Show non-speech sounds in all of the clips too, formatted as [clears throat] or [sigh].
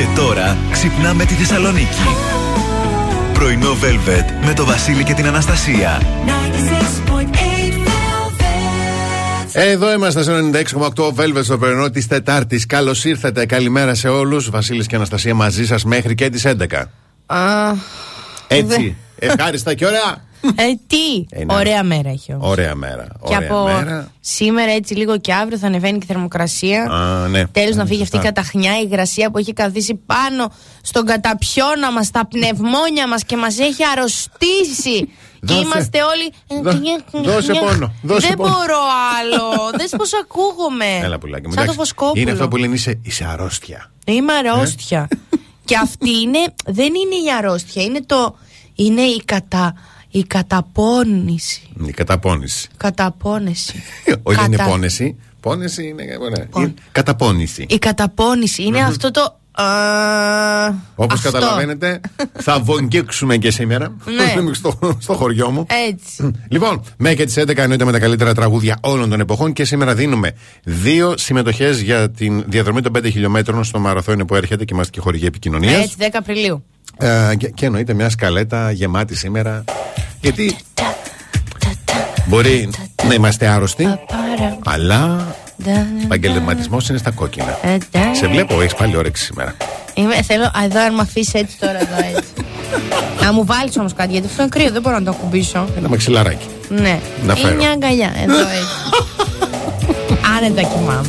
Και τώρα ξυπνάμε τη Θεσσαλονίκη. Πρωινό Velvet με το Βασίλη και την Αναστασία. Εδώ είμαστε στο 96,8 Velvet στο πρωινό της Τετάρτης. Καλώς ήρθατε. Καλημέρα σε όλους. Βασίλης και Αναστασία μαζί σας μέχρι και τις 11. Α, Έτσι. Ευχάριστα και ωραία. Ε, τι! Ε, ναι. Ωραία μέρα έχει όμως. Ωραία μέρα. Και Ωραία από μέρα. σήμερα έτσι λίγο και αύριο θα ανεβαίνει και η θερμοκρασία. Α, ναι. Τέλος να Ε, φύγει αυτή η σωστά. καταχνιά, η υγρασία που έχει καθίσει πάνω στον καταπιώνα μας, στα πνευμόνια μας και μας έχει αρρωστήσει. Και [laughs] Δώσε. είμαστε όλοι. Δώ- δώσε πόνο, δώσε Δεν πόνο. μπορώ άλλο. [laughs] Δες πώς ακούγομαι. Έλα πουλάκι μου. Σαν το εντάξει. Βοσκόπουλο. Είναι αυτό που λένε είσαι, είσαι αρρώστια. Είμαι αρρώστια. και αυτή είναι, δεν είναι η αρρώστια, είναι το. Είναι η, κατα, η καταπώνηση. Η καταπώνηση. Καταπώνεση. [laughs] Όχι είναι Κατα- πόνεση. Πόνεση είναι. ναι, Πόν. είναι Καταπώνηση. Η καταπώνηση είναι αυτό το. Όπως αυτό. καταλαβαίνετε, θα βογγίξουμε και σήμερα Ναι. [laughs] στο, στο χωριό μου. Έτσι. Λοιπόν, μέχρι και τις 11 εννοείται με τα καλύτερα τραγούδια όλων των εποχών και σήμερα δίνουμε δύο συμμετοχές για την διαδρομή των 5 χιλιόμετρων στο μαραθώνιο που έρχεται και είμαστε και χορηγοί επικοινωνίας. Έτσι, 10 Απριλίου. Ε, και, και εννοείται μια σκαλέτα γεμάτη σήμερα. Γιατί μπορεί να είμαστε άρρωστοι, Παπάρα. αλλά Ντα, ντα, ο επαγγελματισμός είναι στα κόκκινα. Ε, ντα. Σε βλέπω, έχεις πάλι όρεξη σήμερα. Είμαι, θέλω, α, εδώ αν με αφήσεις έτσι τώρα, εδώ έτσι. να μου βάλεις όμως κάτι, γιατί αυτό είναι κρύο, δεν μπορώ να το ακουμπήσω. Ένα μαξιλαράκι. Ναι. Να Ή φέρω. μια αγκαλιά, εδώ έτσι. [laughs] Άνετα κοιμάμαι.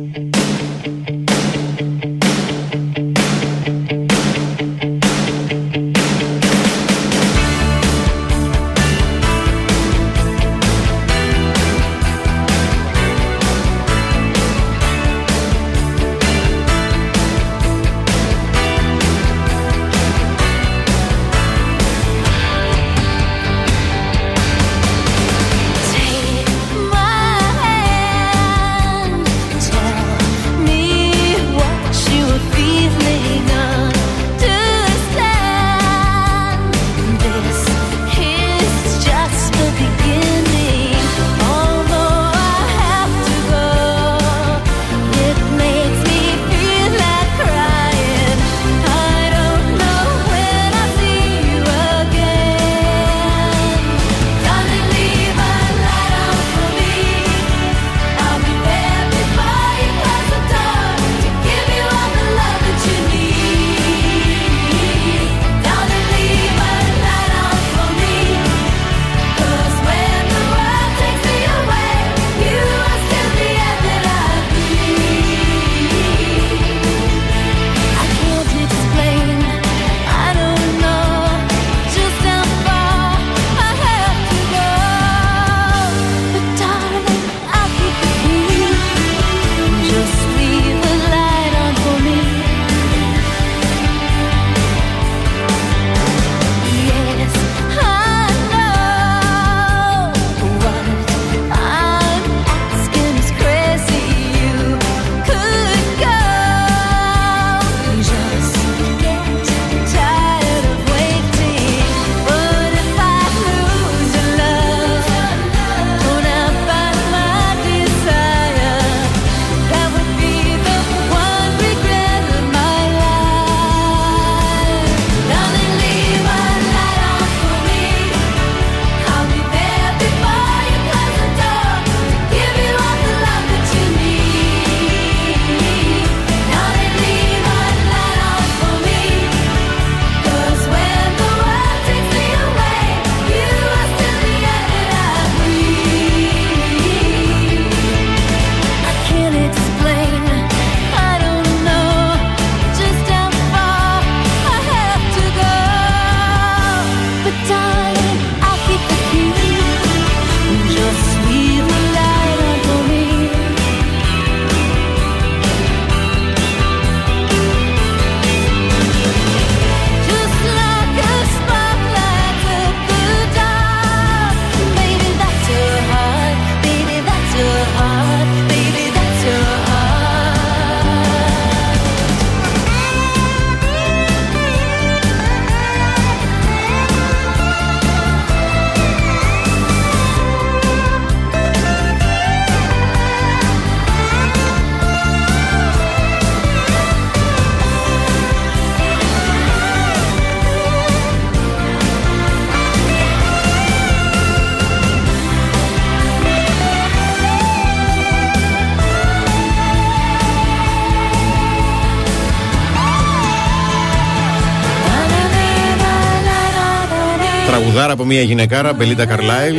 Από μια γυναικάρα, Μπελίτα Καρλάιλ.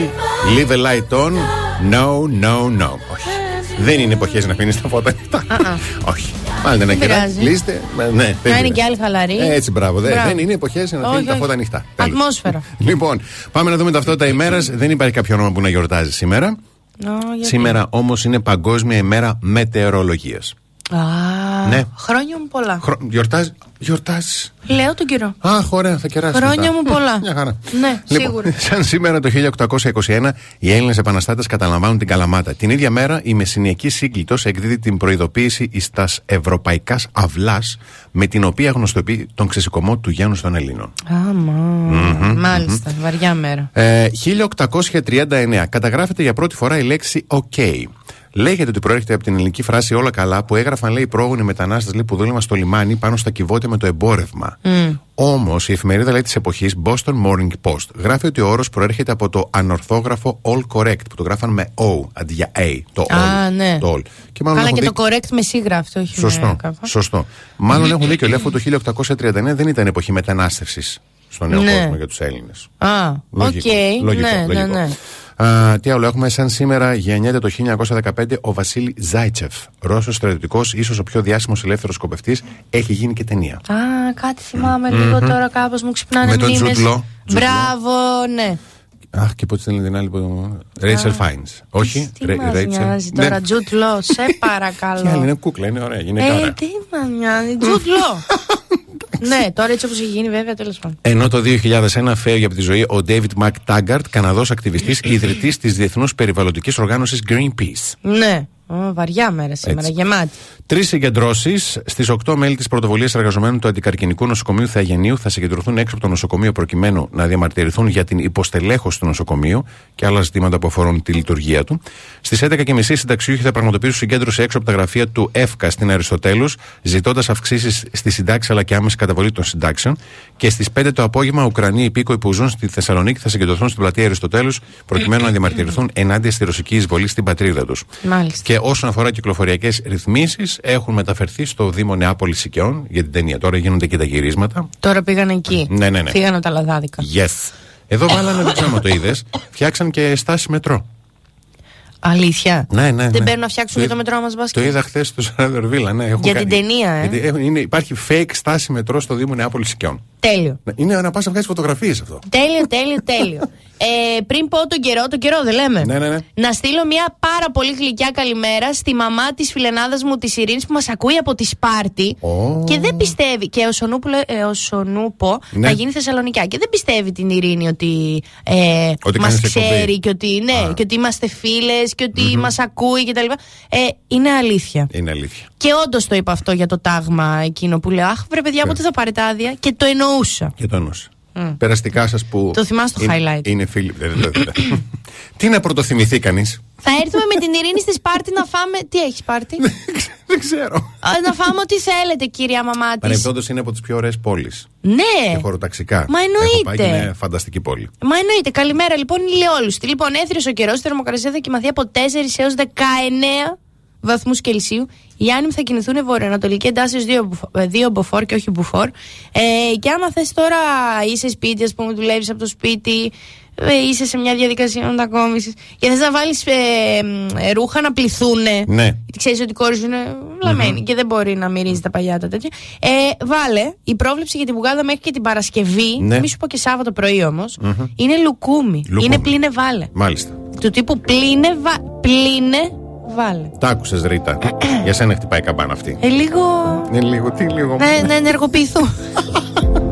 Leave a light on. No, no, no. Όχι. Δεν είναι εποχές να αφήνεις τα φώτα ανοιχτά. Όχι. Βάλτε ένα κεράκι, κλείστε. Ναι, να είναι και άλλη χαλαρή. Έτσι, μπράβο. Δεν είναι εποχές να αφήνεις τα φώτα ανοιχτά. Ατμόσφαιρα. [laughs] Λοιπόν, πάμε να δούμε ταυτότητα ημέρας. Δεν υπάρχει κάποιο όνομα που να γιορτάζει σήμερα. Σήμερα όμως είναι Παγκόσμια ημέρα μετεωρολογίας. Α, ναι. Χρόνια μου πολλά. Χρο... Γιορτάζει. Γιορτάζεις. Λέω τον καιρό. Αχ, ωραία, θα κεράσει. Χρόνια μου πολλά. Μια χαρά. Ναι, λοιπόν, σίγουρα. Σαν σήμερα το 1821, οι Έλληνες επαναστάτες καταλαμβάνουν την Καλαμάτα. Την ίδια μέρα, η Μεσσηνιακή Σύγκλιτος εκδίδει την προειδοποίηση στα ευρωπαϊκάς αυλάς, με την οποία γνωστοποιεί τον ξεσηκωμό του γένου των Ελλήνων. Α, μα. μαλιστα βαριά μέρα. Ε, 1839, καταγράφεται για πρώτη φορά η λέξη OK. Λέγεται ότι προέρχεται από την ελληνική φράση Όλα καλά που έγραφαν λέει οι πρόγονοι μετανάστες που δούλευαν στο λιμάνι πάνω στα κυβότια με το εμπόρευμα. Όμως η εφημερίδα λέει της εποχής Boston Morning Post γράφει ότι ο όρος προέρχεται από το ανορθόγραφο All Correct που το γράφαν με O αντί για A. Το Α, all. ναι. Το all. Και μάλλον Αλλά έχουν και δίκιο- το correct με C γραφτό, όχι Σωστό. με κάπα. σωστό. Μάλλον έχουν δίκιο. Λέει αυτό το 1839 δεν ήταν εποχή μετανάστευσης στον νέο Ναι. κόσμο για τους Έλληνες. Α, οκ. Λογικό, λογικό, Ναι, ναι, λογικό. ναι. Α, τι άλλο έχουμε, σαν σήμερα γεννιέται το 1915 ο Βασίλη Ζάιτσεφ, Ρώσος στρατιωτικός, ίσως ο πιο διάσημος ελεύθερος σκοπευτής, έχει γίνει και ταινία. Α, κάτι θυμάμαι λίγο τώρα, κάπως μου ξυπνάνε Με τον μνήμες. Jude Law. Jude Law. Μπράβο, ναι. Αχ, και πώ τη λένε την άλλη που. Ρέιτσελ Φάιν. Όχι, Τι Ρε- μας Rachel- νοιάζει Ναι. τώρα, Τζουτ Λό, σε [laughs] Τι άλλη παρακαλώ. είναι κούκλα, είναι ωραία, γυναίκα Ε, ωραία. τι μας νοιάζει, Τζουτ Λό. [laughs] Ναι, τώρα έτσι όπως έχει γίνει, βέβαια, τέλος πάντων. Ενώ το 2001 φεύγει από τη ζωή ο David McTaggart, Καναδός ακτιβιστής, ιδρυτής της Διεθνούς Περιβαλλοντικής Οργάνωσης Greenpeace. Ναι, Ω, βαριά μέρα σήμερα, Έτσι. γεμάτη. Τρεις συγκεντρώσεις στις 8 μέλη της πρωτοβουλίας εργαζομένων του Αντικαρκυνικού Νοσοκομείου Θεαγενείου θα συγκεντρωθούν έξω από το νοσοκομείο προκειμένου να διαμαρτυρηθούν για την υποστελέχωση του νοσοκομείου και άλλα ζητήματα που αφορούν τη λειτουργία του. Στις 11.30 οι συνταξιούχοι θα πραγματοποιήσουν συγκέντρωση έξω από τα γραφεία του ΕΦΚΑ στην Αριστοτέλους, ζητώντας αυξήσεις στη συντάξη αλλά και άμεση καταβολή των συντάξεων. Και στις 5 το απόγευμα, Ουκρανοί υπήκοοι που ζουν στη Θεσσαλονίκη θα συγκεντρωθούν στην πλατεία Αριστοτέλους προκειμένου να διαμαρτυρηθούν [clears throat] ενάντια στη ρωσική εισβολή στην πατρίδα τους. Μάλιστα. Και όσον αφορά κυκλοφοριακές ρυθμίσεις, έχουν μεταφερθεί στο Δήμο Νεάπολης Σικαιών για την ταινία. Τώρα γίνονται και τα γυρίσματα. Τώρα πήγαν εκεί. Ναι, ναι, ναι. Φύγανε τα λαδάδικα. Yes. Εδώ βάλανε, δεν ξέρω αν το είδες, φτιάξαν και στάση μετρό. Αλήθεια. Ναι, ναι, Δεν ναι. παίρνουν να φτιάξουν Το και το είδα- μετρό μας Το μπάσκετ. είδα χθες στο Σαραδερβίλα, ναι. έχουν Για κάνει- την ταινία, ε. Γιατί έχουν- είναι, υπάρχει fake στάση μετρό στο Δήμο Νεάπολης Σικαιών. Τέλειο. Είναι να πα να βγάλει φωτογραφίες αυτό. Τέλειο, τέλειο, τέλειο. [laughs] Ε, πριν πω τον καιρό, τον καιρό δεν λέμε. Ναι, ναι, ναι. Να στείλω μια πάρα πολύ γλυκιά καλημέρα στη μαμά της φιλενάδας μου της Ειρήνης που μας ακούει από τη Σπάρτη. Ω. Και δεν πιστεύει. Και ο Σονούπο, ε, ο Σονούπο Ναι. θα γίνει Θεσσαλονικιά. Και δεν πιστεύει την Ειρήνη ότι, ε, Ότι μας κάνεις εκπομπή. ξέρει και ότι, ναι, Α. και ότι είμαστε φίλες και ότι μας μας ακούει κτλ. Ε, είναι αλήθεια. Είναι αλήθεια. Και όντως το είπα αυτό για το τάγμα εκείνο που λέω Αχ, βρε παιδιά, πότε θα πάρετε άδεια; Και το εννοούσα. Και το εννοούσα. Περαστικά σας που. Το θυμάσαι το είναι- highlight. Είναι φίλοι. Δεν- δεν- δεν- δεν. [coughs] Τι να πρωτοθυμηθεί κανείς; Θα έρθουμε με την Ειρήνη στη Σπάρτη να φάμε. Τι έχεις Σπάρτη; Δεν ξέρω. Α, να φάμε ό,τι θέλετε, κυρία μαμά της. Παρεμπιπτόντως είναι από τις πιο ωραίες πόλεις. Ναι. Και χωροταξικά. Μα Έχω πάει και εννοείται. είναι φανταστική πόλη. Μα εννοείται. Καλημέρα λοιπόν, ηλιόλουστη. Λοιπόν, έθριος ο καιρός, η θερμοκρασία θα κοιμαθεί από 4 έως 19 βαθμούς Κελσίου. Οι άνεμοι θα κινηθούν βορειοανατολική εντάσσεω 2 μποφόρ και όχι μπουφόρ. Ε, και άμα θες τώρα είσαι σπίτι, ας πούμε, δουλεύεις από το σπίτι, ε, είσαι σε μια διαδικασία μετακόμισης και θες να βάλεις ε, ε, ρούχα να πληθούνε. Ναι. Γιατί ξέρεις ότι η κόρη σου είναι βλαμμένη και δεν μπορεί να μυρίζει τα παλιά τα τέτοια. Ε, βάλε η πρόβλεψη για την πουγάδα μέχρι και την Παρασκευή. Ναι. Μη σου πω και Σάββατο πρωί όμως, Είναι λουκούμι. Λουκούμι. Είναι πλύνε βάλε. Μάλιστα. Του τύπου πλύνε, βα... πλύνε βάλε. Τα άκουσες, Ρίτα. Για σένα χτυπάει η καμπάνα αυτή. Ε, λίγο. Είναι λίγο, τι λίγο. να, να ενεργοποιηθούν. [laughs]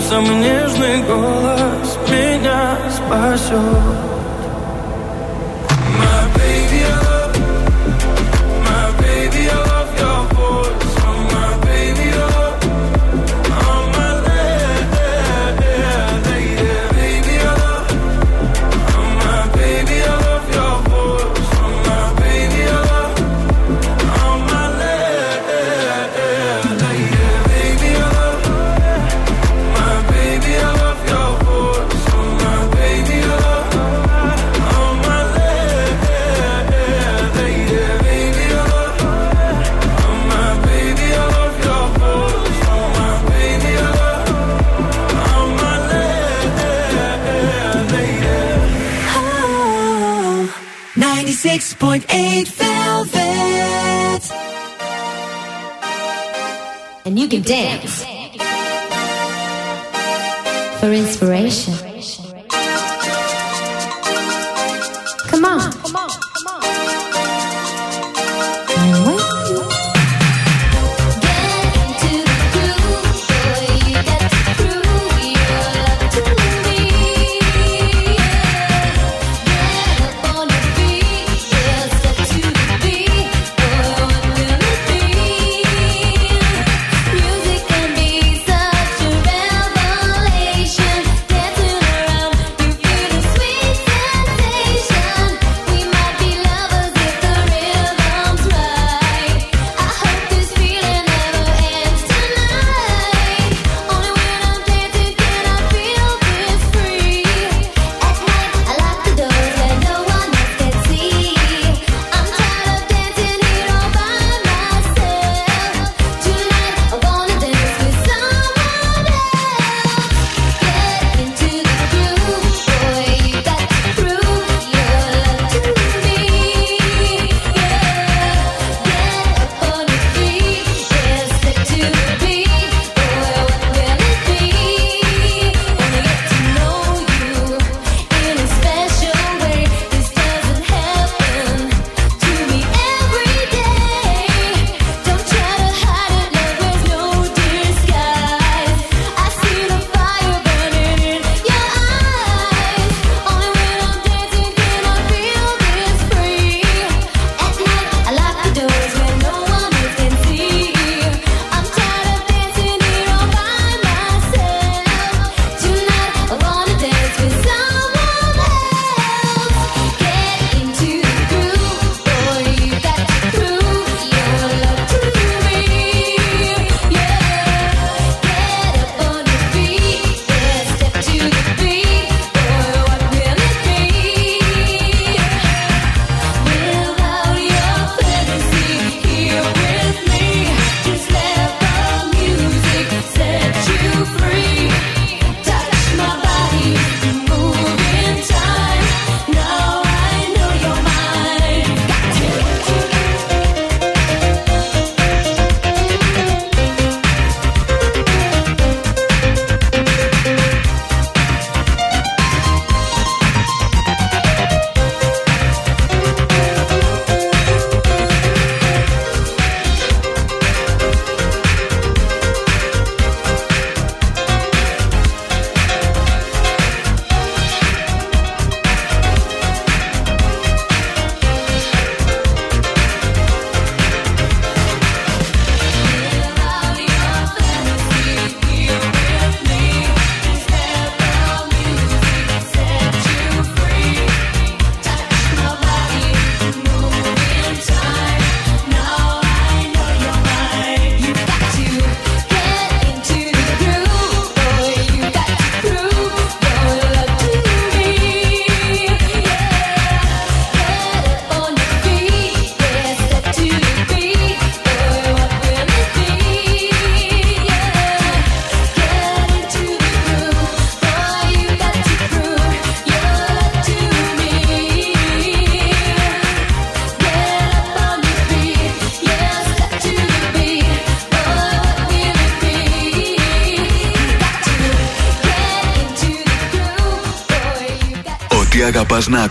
Самый нежный голос Меня спасет 96.8 Velvet. And you can dance for inspiration.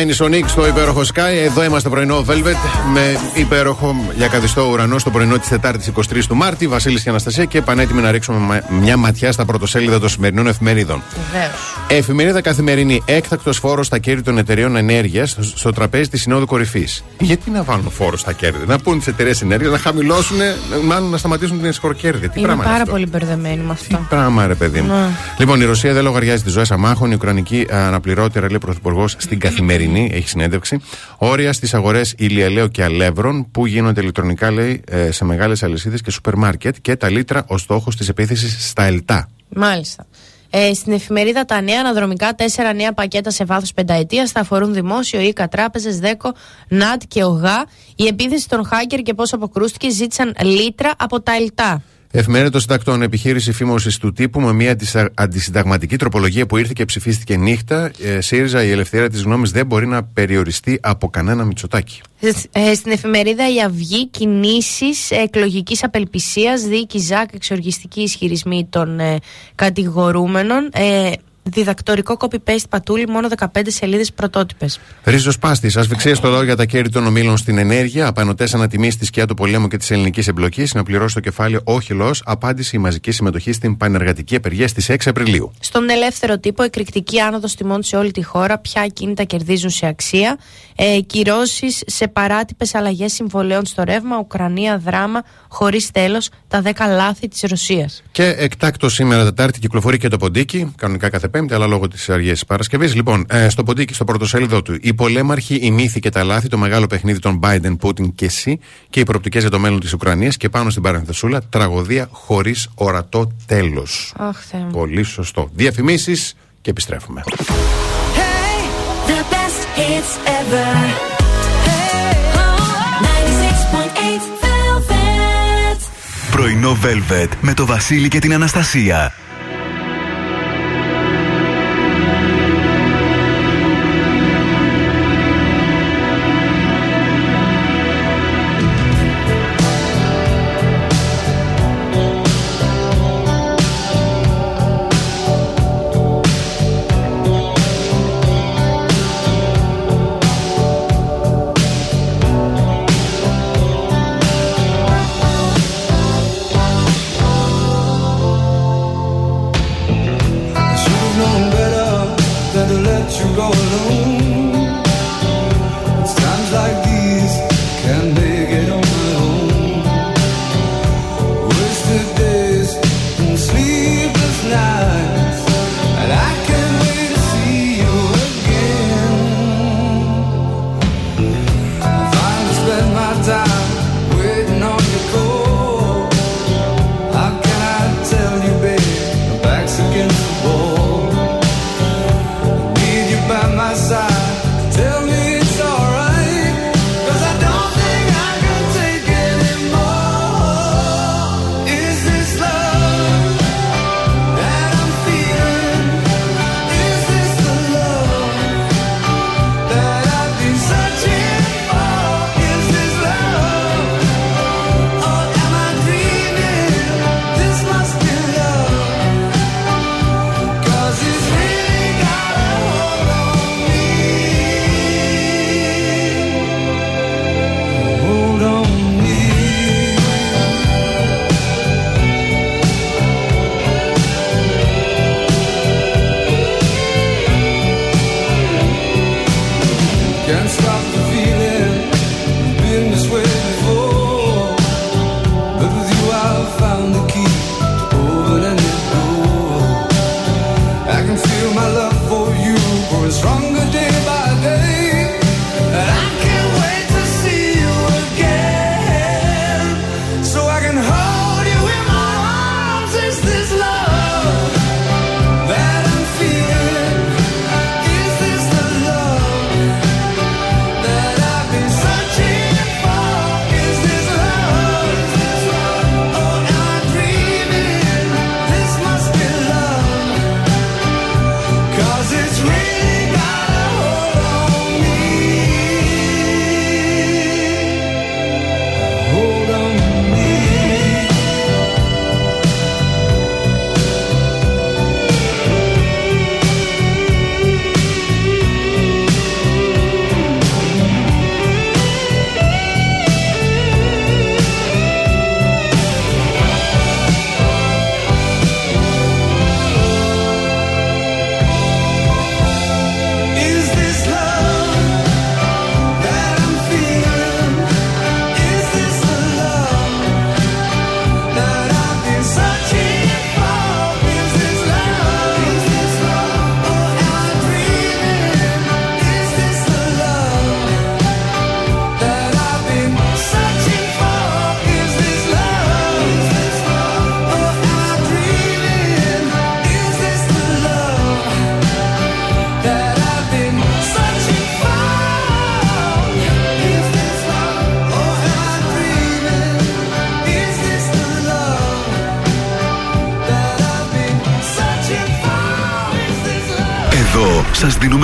Αγαπημένοι Sonic στο υπέροχο Sky. Εδώ είμαστε πρωινό Velvet με υπέροχο διακαθιστό ουρανό στο πρωινό της Τετάρτης 23 του Μάρτη. Βασίλης και Αναστασία και πανέτοιμοι να ρίξουμε μα- μια ματιά στα πρωτοσέλιδα των σημερινών εφημερίδων. Βεβαίως. Εφημερίδα Καθημερινή. Έκτακτος φόρος στα κέρδη των εταιρεών ενέργειας στο τραπέζι της Συνόδου Κορυφής. Γιατί να βάλουν φόρο στα κέρδη, να πούν τις εταιρείες ενέργειας να χαμηλώσουν, μάλλον να σταματήσουν την εσχοροκέρδη. Τι Είμαι πράγμα είναι πάρα αυτό; πολύ μπερδεμένη με Τι αυτό. πράγμα, ρε παιδί μου. Ναι. Λοιπόν, η Ρωσία δεν λογαριάζει τις ζωές αμάχων. Η Ουκρανική αναπληρώτηρα, λέει ο Πρωθυπουργός, στην καθημερινή, έχει συνέντευξη. Όρια στις αγορές ηλιελαίου και αλεύρων που γίνονται ηλεκτρονικά, λέει, ε, σε μεγάλες αλυσίδες και σούπερ μάρκετ και τα λίτρα ο στόχος της επίθεσης στα ΕΛΤΑ. Μάλιστα. Ε, στην εφημερίδα Τα Νέα Αναδρομικά, τέσσερα νέα πακέτα σε βάθος πενταετίας θα αφορούν δημόσιο, ΙΚΑ, τράπεζες, ΔΕΚΟ, ΝΑΤ και ΟΓΑ. Η επίθεση των hacker και πώς αποκρούστηκε ζήτησαν λίτρα από τα ΕΛΤΑ. Εφημερίδα των Συντακτών, επιχείρηση φήμωσης του τύπου με μια αντισυτα- αντισυνταγματική τροπολογία που ήρθε και ψηφίστηκε νύχτα. Ε, ΣΥΡΙΖΑ, η ελευθερία της γνώμης δεν μπορεί να περιοριστεί από κανένα Μητσοτάκι. Ε, στην εφημερίδα Η Αυγή, κινήσεις εκλογικής απελπισίας, δίκη ΖΑΚ, εξοργιστική ισχυρισμοί των ε, κατηγορούμενων. Ε, διδακτορικό copy-paste πατούλη, μόνο 15 σελίδες πρωτότυπες. Ρίζος Πάστης, ασφυξία στο δώρο για τα κέρδη των ομίλων στην ενέργεια. Απανοτές ανατιμήσεις της σκιά του πολέμου και της ελληνικής εμπλοκής. Να πληρώσει το κεφάλαιο όχι λό. Απάντηση η μαζικής συμμετοχής στην πανεργατική απεργία στις 6 Απριλίου. Στον ελεύθερο τύπο, εκρηκτική άνοδο τιμών σε όλη τη χώρα. Ποια ακίνητα κερδίζουν σε αξία. Ε, Κυρώσεις σε παράτυπες αλλαγές συμβολέων στο ρεύμα. Ουκρανία δράμα χωρίς τέλος. Τα 10 λάθη της Ρωσίας. Και εκτάκτο σήμερα Τετάρτη κυκλοφορεί και το ποντίκι, κανονικά κάθε Πέμπτη, αλλά λόγω της αργίας Παρασκευής. Λοιπόν, ε, στο ποντίκι, στο πρωτοσέλιδο του, οι πολέμαρχοι, οι μύθοι και τα λάθη, το μεγάλο παιχνίδι των Biden, Putin και εσύ και οι προοπτικές για το μέλλον της Ουκρανίας και πάνω στην παρενθεσούλα, τραγωδία χωρίς ορατό τέλος. Αχ, Θεέ μου. Πολύ σωστό. Διαφημίσεις και επιστρέφουμε. The best hits ever. Oh, 96.8 Velvet. Πρωινό Velvet με το Βασίλη και την Αναστασία.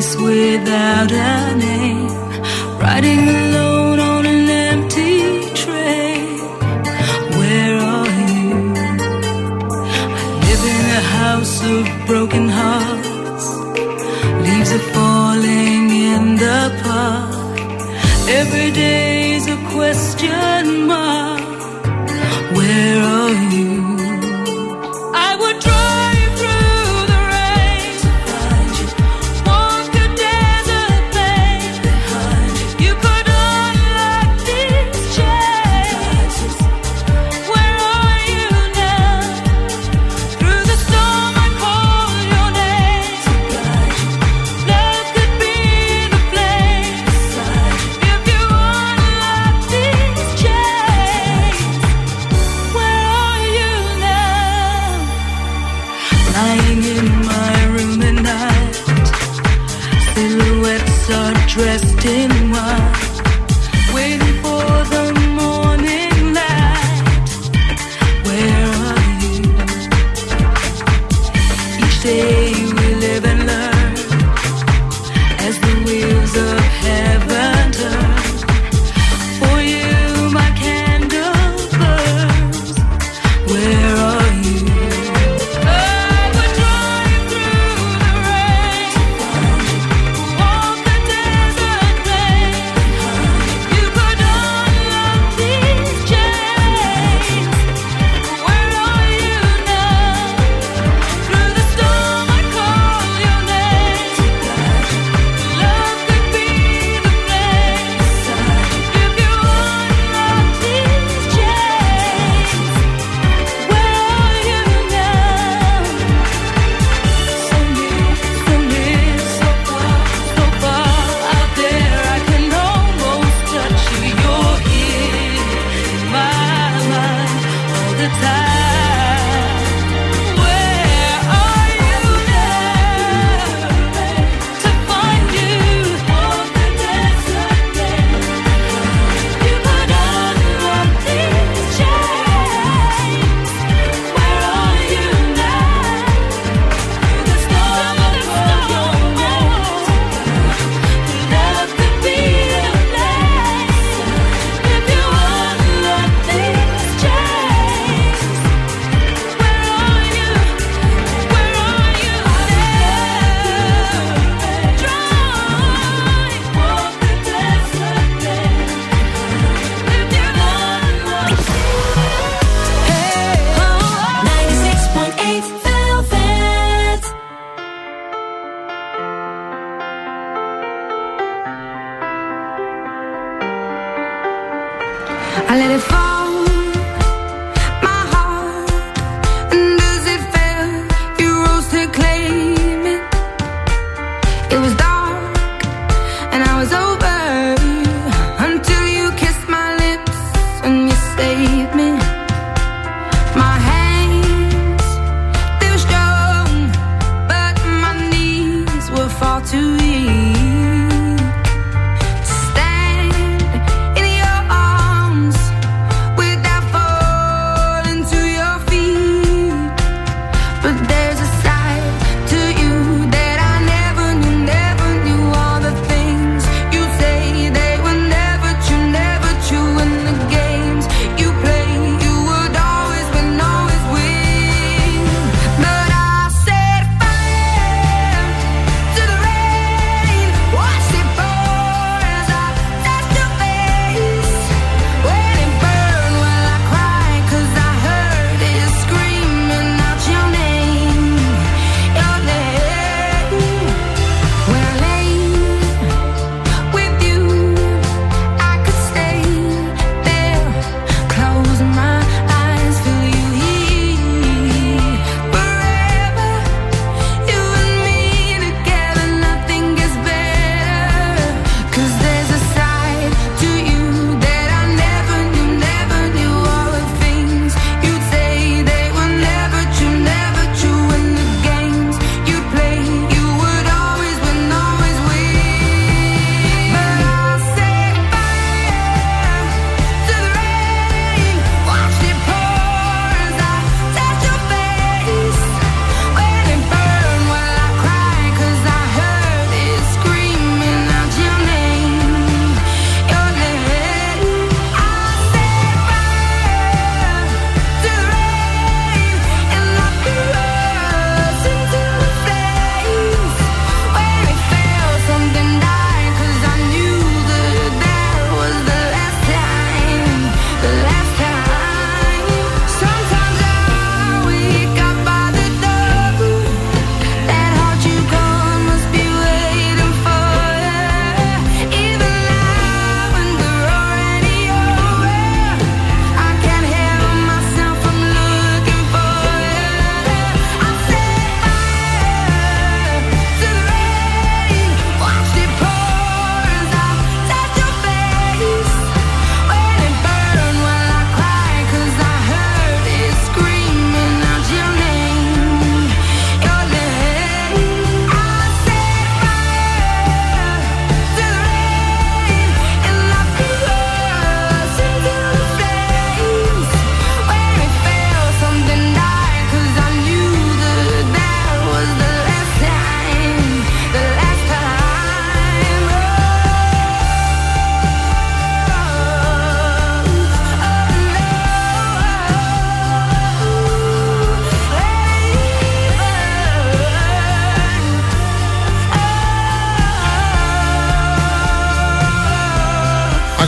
place without a name, writing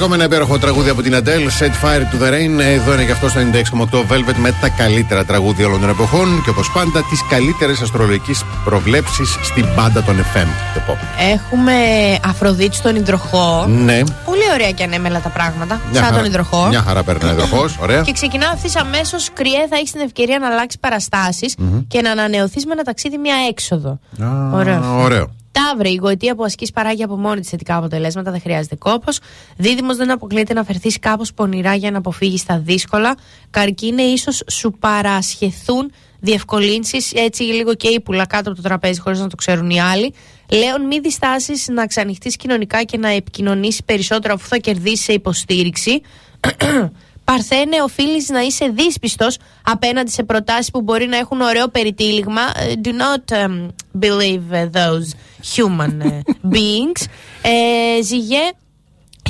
Ακόμα ένα υπέροχο τραγούδι από την Adele, Set Fire to the Rain. Εδώ είναι και αυτό στο 96,8 Velvet με τα καλύτερα τραγούδια όλων των εποχών και όπως πάντα τις καλύτερες αστρολογικές προβλέψεις στην πάντα των FM. Το πω. Έχουμε Αφροδίτη στον υδροχό. Ναι, Πολύ ωραία και ανέμελα τα πράγματα. μια σαν χαρά- τον υδροχό. Μια χαρά παίρνει ο υδροχό. Ωραία. Και ξεκινάω ευθύ αμέσως. Κρυέ, θα έχεις την ευκαιρία να αλλάξεις παραστάσεις και να ανανεωθείς με ένα ταξίδι, μια έξοδο. Α, Ωραίο. Ωραίο. Ταύρε, η γοητεία που ασκείς παράγει από μόνη της θετικά αποτελέσματα, δεν χρειάζεται κόπος. Δίδυμος, δεν αποκλείεται να φερθείς κάπως πονηρά για να αποφύγεις τα δύσκολα. Καρκίνε, ίσως σου παρασχεθούν διευκολύνσεις, έτσι λίγο και ύπουλα κάτω από το τραπέζι, χωρίς να το ξέρουν οι άλλοι. Λέων, μη διστάσεις να ξανοιχτείς κοινωνικά και να επικοινωνήσεις περισσότερο αφού θα κερδίσεις σε υποστήριξη. Παρθένε, οφείλεις να είσαι δύσπιστος απέναντι σε προτάσεις που μπορεί να έχουν ωραίο περιτύλιγμα. Ε, Do not um, believe uh, those human uh, [laughs] beings. Ε, ζυγέ,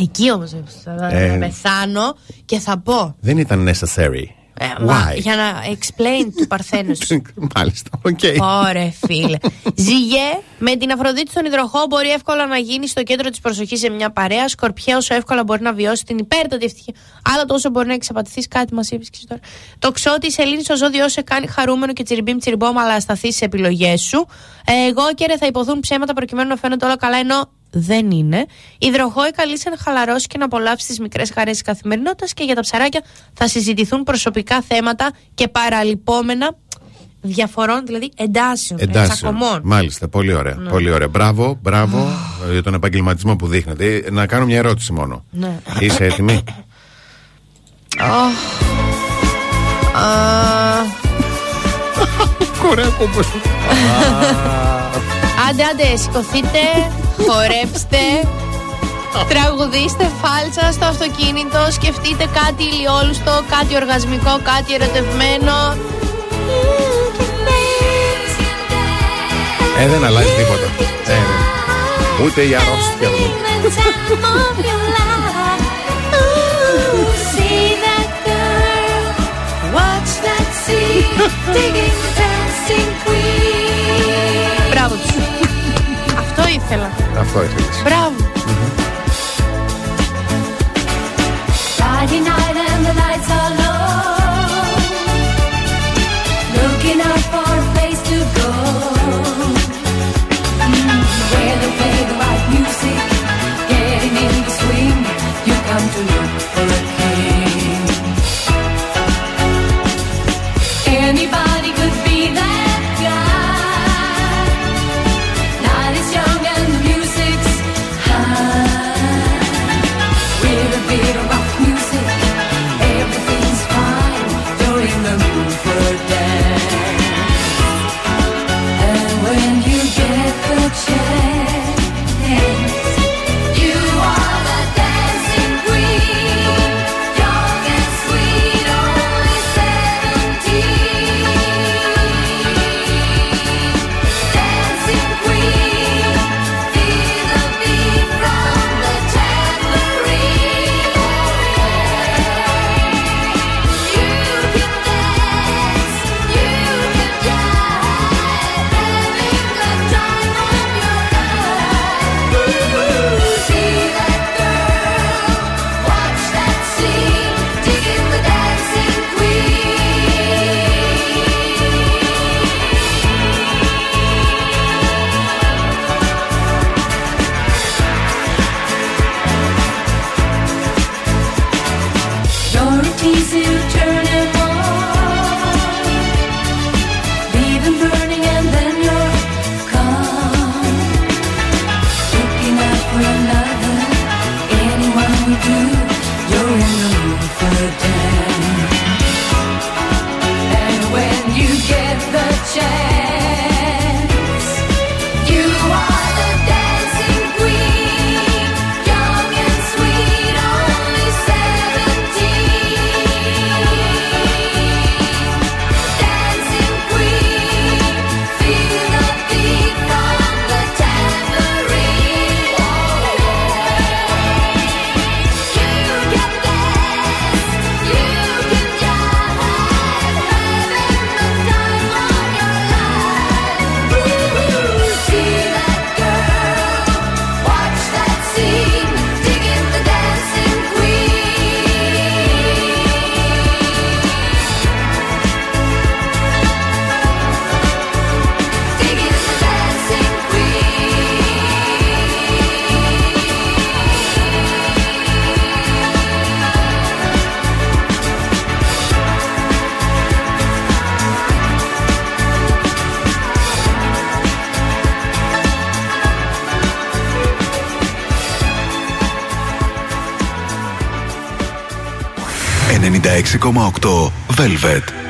εκεί όμως θα Ε. πεθάνω και θα πω. Δεν ήταν necessary. Ε, μα, Why? για να explain του Παρθένου σου. [laughs] Μάλιστα, οκ. Ωραία, φίλε. Ζυγέ, με την Αφροδίτη στον Υδροχόο μπορεί εύκολα να γίνει στο κέντρο της προσοχής σε μια παρέα. Σκορπιέ, όσο εύκολα μπορεί να βιώσει την υπέρτατη ευτυχία. Αλλά τόσο μπορεί να εξαπατηθείς κάτι, μας είπες και τώρα. Το ξότι, η Σελήνη στο ζώδιο σε κάνει χαρούμενο και τσιριμπίμ τσιριμπόμ, αλλά σταθεί στι επιλογές σου. Ε, εγώ και θα υποθούν ψέματα προκειμένου να φαίνονται όλα καλά, ενώ δεν είναι. Υδροχόη καλείσαι να χαλαρώσει και να απολαύσεις τις μικρές χαρές της καθημερινότητας και για τα ψαράκια θα συζητηθούν προσωπικά θέματα και παραλυπόμενα διαφορών, δηλαδή εντάσεων, ε, Εντάσσεων. τσακωμών. Μάλιστα, πολύ ωραία. Ναι. Πολύ ωραία. Μπράβο, μπράβο ε, για τον επαγγελματισμό που δείχνετε. Ε, Να κάνω μια ερώτηση μόνο. Ναι. Είσαι έτοιμη; Κορέκο πως Άντε, άντε, σηκωθείτε, χορέψτε, [laughs] τραγουδίστε φάλτσα στο αυτοκίνητο, σκεφτείτε κάτι ηλιόλουστο, κάτι οργασμικό, κάτι ερωτευμένο. Ε, δεν αλλάζει τίποτα. Ε, δεν. Ούτε η αρρώστια μου. Μπράβο [laughs] ήθελα. Αυτό ήθελες. Μπράβο. Friday 96,8 Velvet.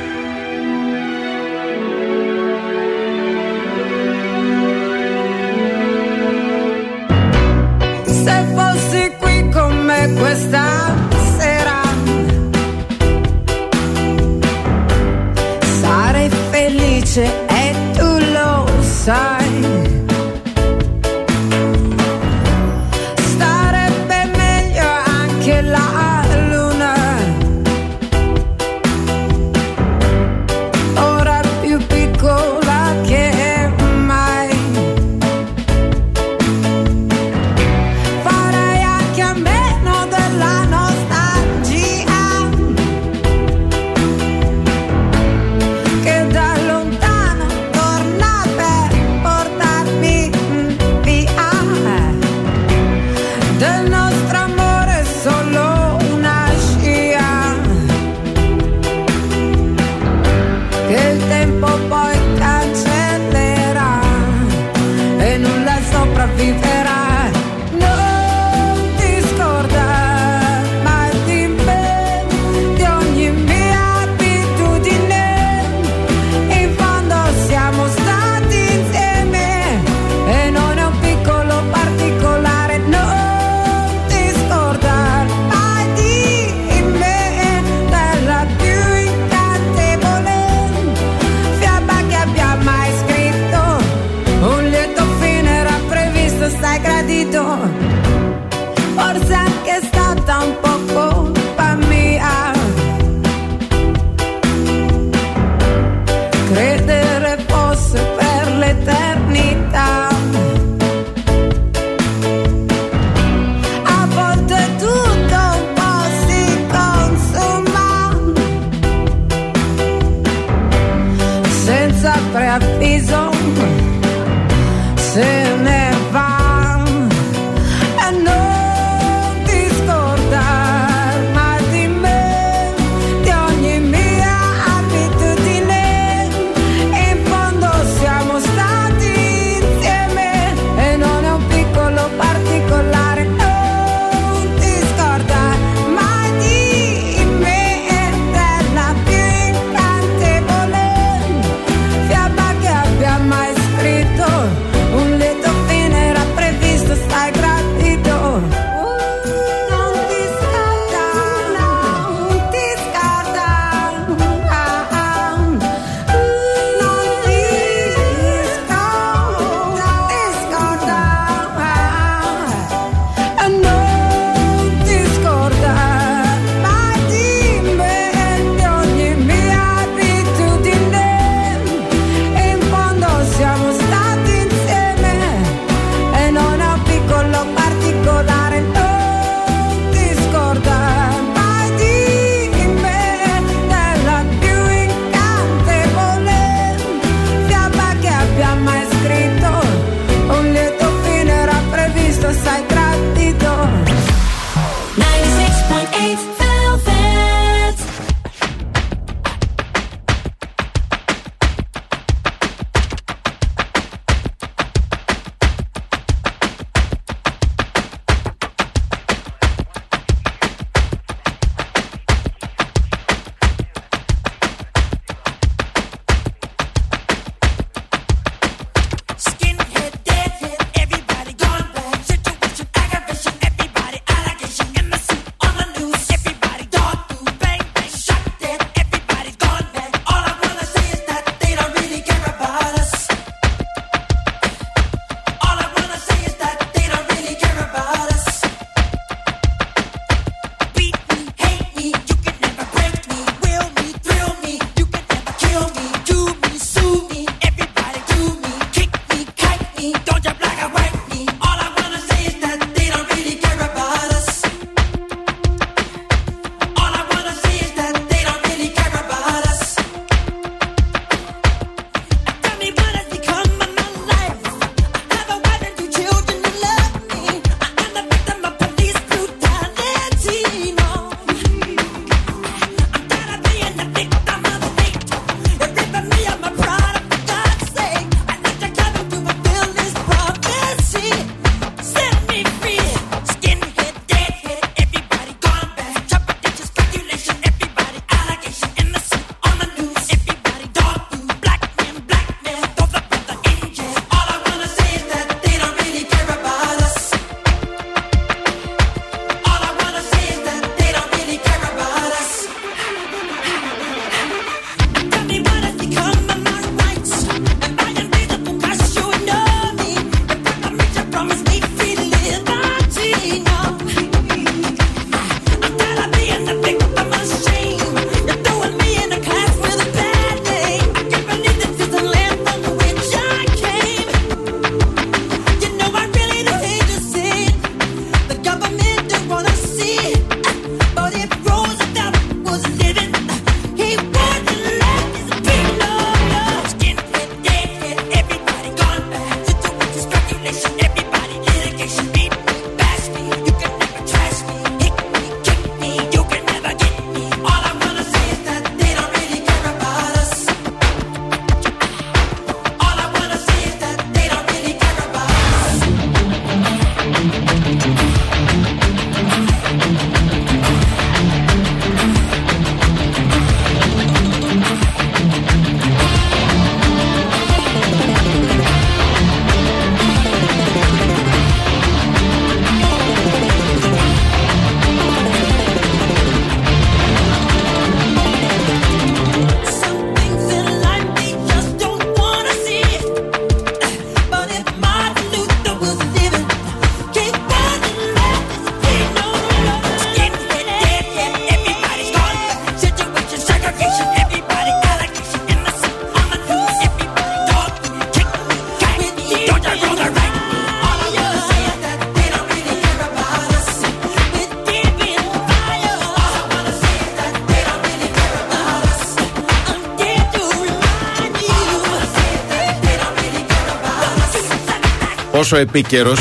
Πόσο επίκαιρος,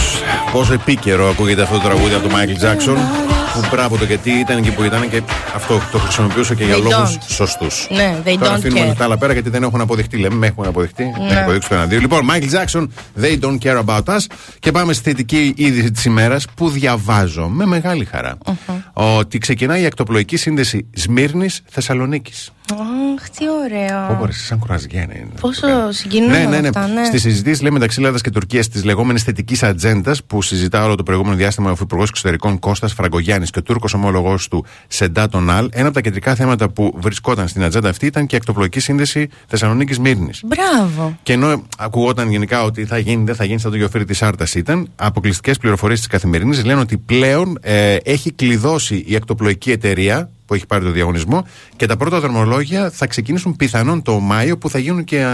πόσο επίκαιρο ακούγεται αυτό το τραγούδι από τον Μάικλ Τζάξον. Που μπράβο το γιατί ήταν και που ήταν και αυτό το χρησιμοποιούσε και για They λόγους don't. σωστούς. Ναι, they Τώρα don't αφήνουμε care. τα άλλα πέρα γιατί δεν έχουν αποδειχτεί. Λέμε, με έχουν αποδειχτεί. Δεν Ναι. έχουν αποδείξει το ένα δύο. Λοιπόν, Michael Jackson, They don't care about us. Και πάμε στη θετική είδηση της ημέρας που διαβάζω με μεγάλη χαρά. Ότι ξεκινάει η ακτοπλοϊκή σύνδεση Σμύρνη Θεσσαλονίκη. Αχ, τι ωραίο. Όπω εσύ, σαν κουραζιέννη. είναι. Πόσο συγκινούν Ναι, ναι, ναι. αυτά, ναι. Στη συζήτηση λέει μεταξύ Ελλάδας και Τουρκίας τη λεγόμενη θετικής ατζέντας που συζητά όλο το προηγούμενο διάστημα ο Υπουργό Εξωτερικών Κώστας Φραγκογιάννης και ο Τούρκος ομόλογο του Σεντά Τονάλ, ένα από τα κεντρικά θέματα που βρισκόταν στην ατζέντα αυτή ήταν και η ακτοπλοϊκή σύνδεση Θεσσαλονίκης Μύρνης. Μπράβο. Και ενώ ακουγόταν γενικά ότι θα γίνει, δεν θα γίνει, σαν το γεωφύρι της Άρτας ήταν, αποκλειστικές πληροφορίες της καθημερινής λένε ότι πλέον ε, έχει κλειδώσει η ακτοπλοϊκή εταιρεία που έχει πάρει το διαγωνισμό και τα πρώτα δρομολόγια θα ξεκινήσουν πιθανόν το Μάιο που θα γίνουν και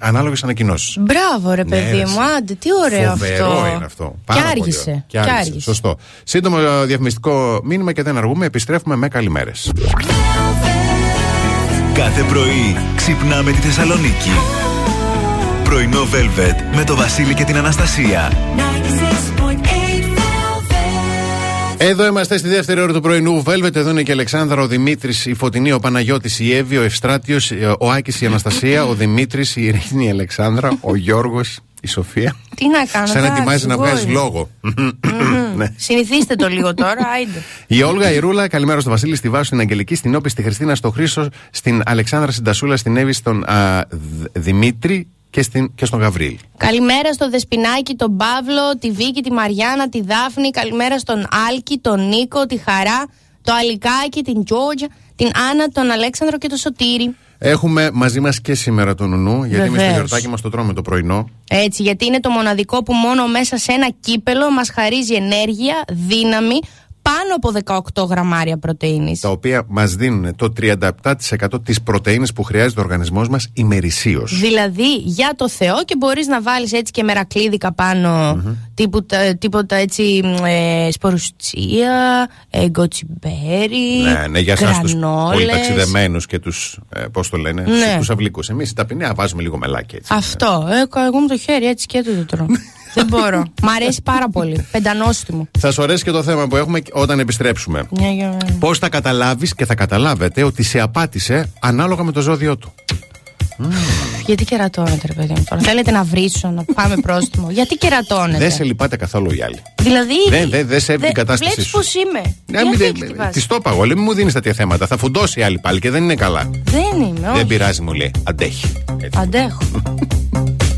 ανάλογες ανακοινώσεις. Μπράβο, ρε Ναι, παιδί ρε, μου, εσύ. άντε, τι ωραίο Φοβερό αυτό. είναι αυτό. Και Πάρα πολύ άργησε. ωραίο. Και άργησε. Σωστό. Σύντομο ε, διαφημιστικό μήνυμα και δεν αργούμε. Επιστρέφουμε με καλημέρες. Κάθε πρωί ξυπνάμε τη Θεσσαλονίκη. Πρωινό Velvet με το Βασίλη και την Αναστασία. 96.8 Velvet. Εδώ είμαστε στη δεύτερη ώρα του πρωινού. Velvet, εδώ είναι και η Αλεξάνδρα, ο Δημήτρης, η Φωτεινή, ο Παναγιώτης, η Εύη, ο Ευστράτιος, ο Άκης, η Αναστασία, ο Δημήτρης, η Ειρήνη, η Αλεξάνδρα, ο Γιώργος, η Σοφία. Τι να κάνω. Σαν να εντάξει, ετοιμάζει να εγώ βγάζει είμαι. λόγο. Ναι. Συνηθίστε το λίγο τώρα, άιντε. Η Όλγα, η Ρούλα, καλημέρα στο Βασίλη, στη Βάσο, στην Αγγελική, στην Όπη, στη Χριστίνα, στο Χρήσο, στην Αλεξάνδρα, στην Τασούλα, στην Εύη, στον α, Δ- Δημήτρη και, στην, και στον Γαβρίλ. Καλημέρα στο Δεσπινάκι, τον Παύλο, τη Βίκη, τη Μαριάννα, τη Δάφνη. Καλημέρα στον Άλκη, τον Νίκο, τη Χαρά, το Αλικάκι, την Τζόρτζα, την Άννα, τον Αλέξανδρο και τον Σωτήρη. Έχουμε μαζί μας και σήμερα τον Νουνού, γιατί εμεί το Βεβαίως. γιορτάκι μας το τρώμε το πρωινό. Έτσι, γιατί είναι το μοναδικό που μόνο μέσα σε ένα κύπελο μας χαρίζει ενέργεια, δύναμη, πάνω από 18 γραμμάρια πρωτεΐνης. Τα οποία μας δίνουν το 37% της πρωτενη που χρειάζεται ο οργανισμός μας ημερησίως. Δηλαδή για το Θεό και μπορείς να βάλεις έτσι και μερακλίδικα πάνω τίποτα, τίποτα έτσι μ, ε, σπορουστσία, ε, γκοτσιμπέρι, Ναι, ναι, για εσάς τους γρανόλες. πολύ ταξιδεμένους και τους. Ε, Πώς το λένε, Ναι. τους αυλικούς. Εμείς τα πεινέα βάζουμε λίγο μελάκι έτσι. Αυτό, ε, εγώ με το χέρι έτσι και το τρώω. [laughs] Δεν μπορώ. Μ' αρέσει πάρα πολύ. Πεντανόστιμο. Θα σου αρέσει και το θέμα που έχουμε όταν επιστρέψουμε. Μια για μένα. Πώς θα καταλάβεις και θα καταλάβετε ότι σε απάτησε ανάλογα με το ζώδιό του. Γιατί κερατώνετε, ρε παιδί μου τώρα; Θέλετε να βρίσω, να πάμε πρόστιμο; Γιατί κερατώνετε; Δεν σε λυπάται καθόλου οι άλλοι. Δηλαδή. Δεν- δεν- δεν σέβει την κατάστασή Βλέπεις σου. πώς είμαι. Ναι, Γιατί μην- χτυπάς; Της το είπα εγώ, λέει, μην μου δίνεις τέτοια θέματα. Θα φουντώσει η άλλη πάλι και δεν είναι καλά. Δεν είμαι, όχι. Δεν πειράζει, μου λέει. Αντέχει. Έτσι. Αντέχω. [laughs]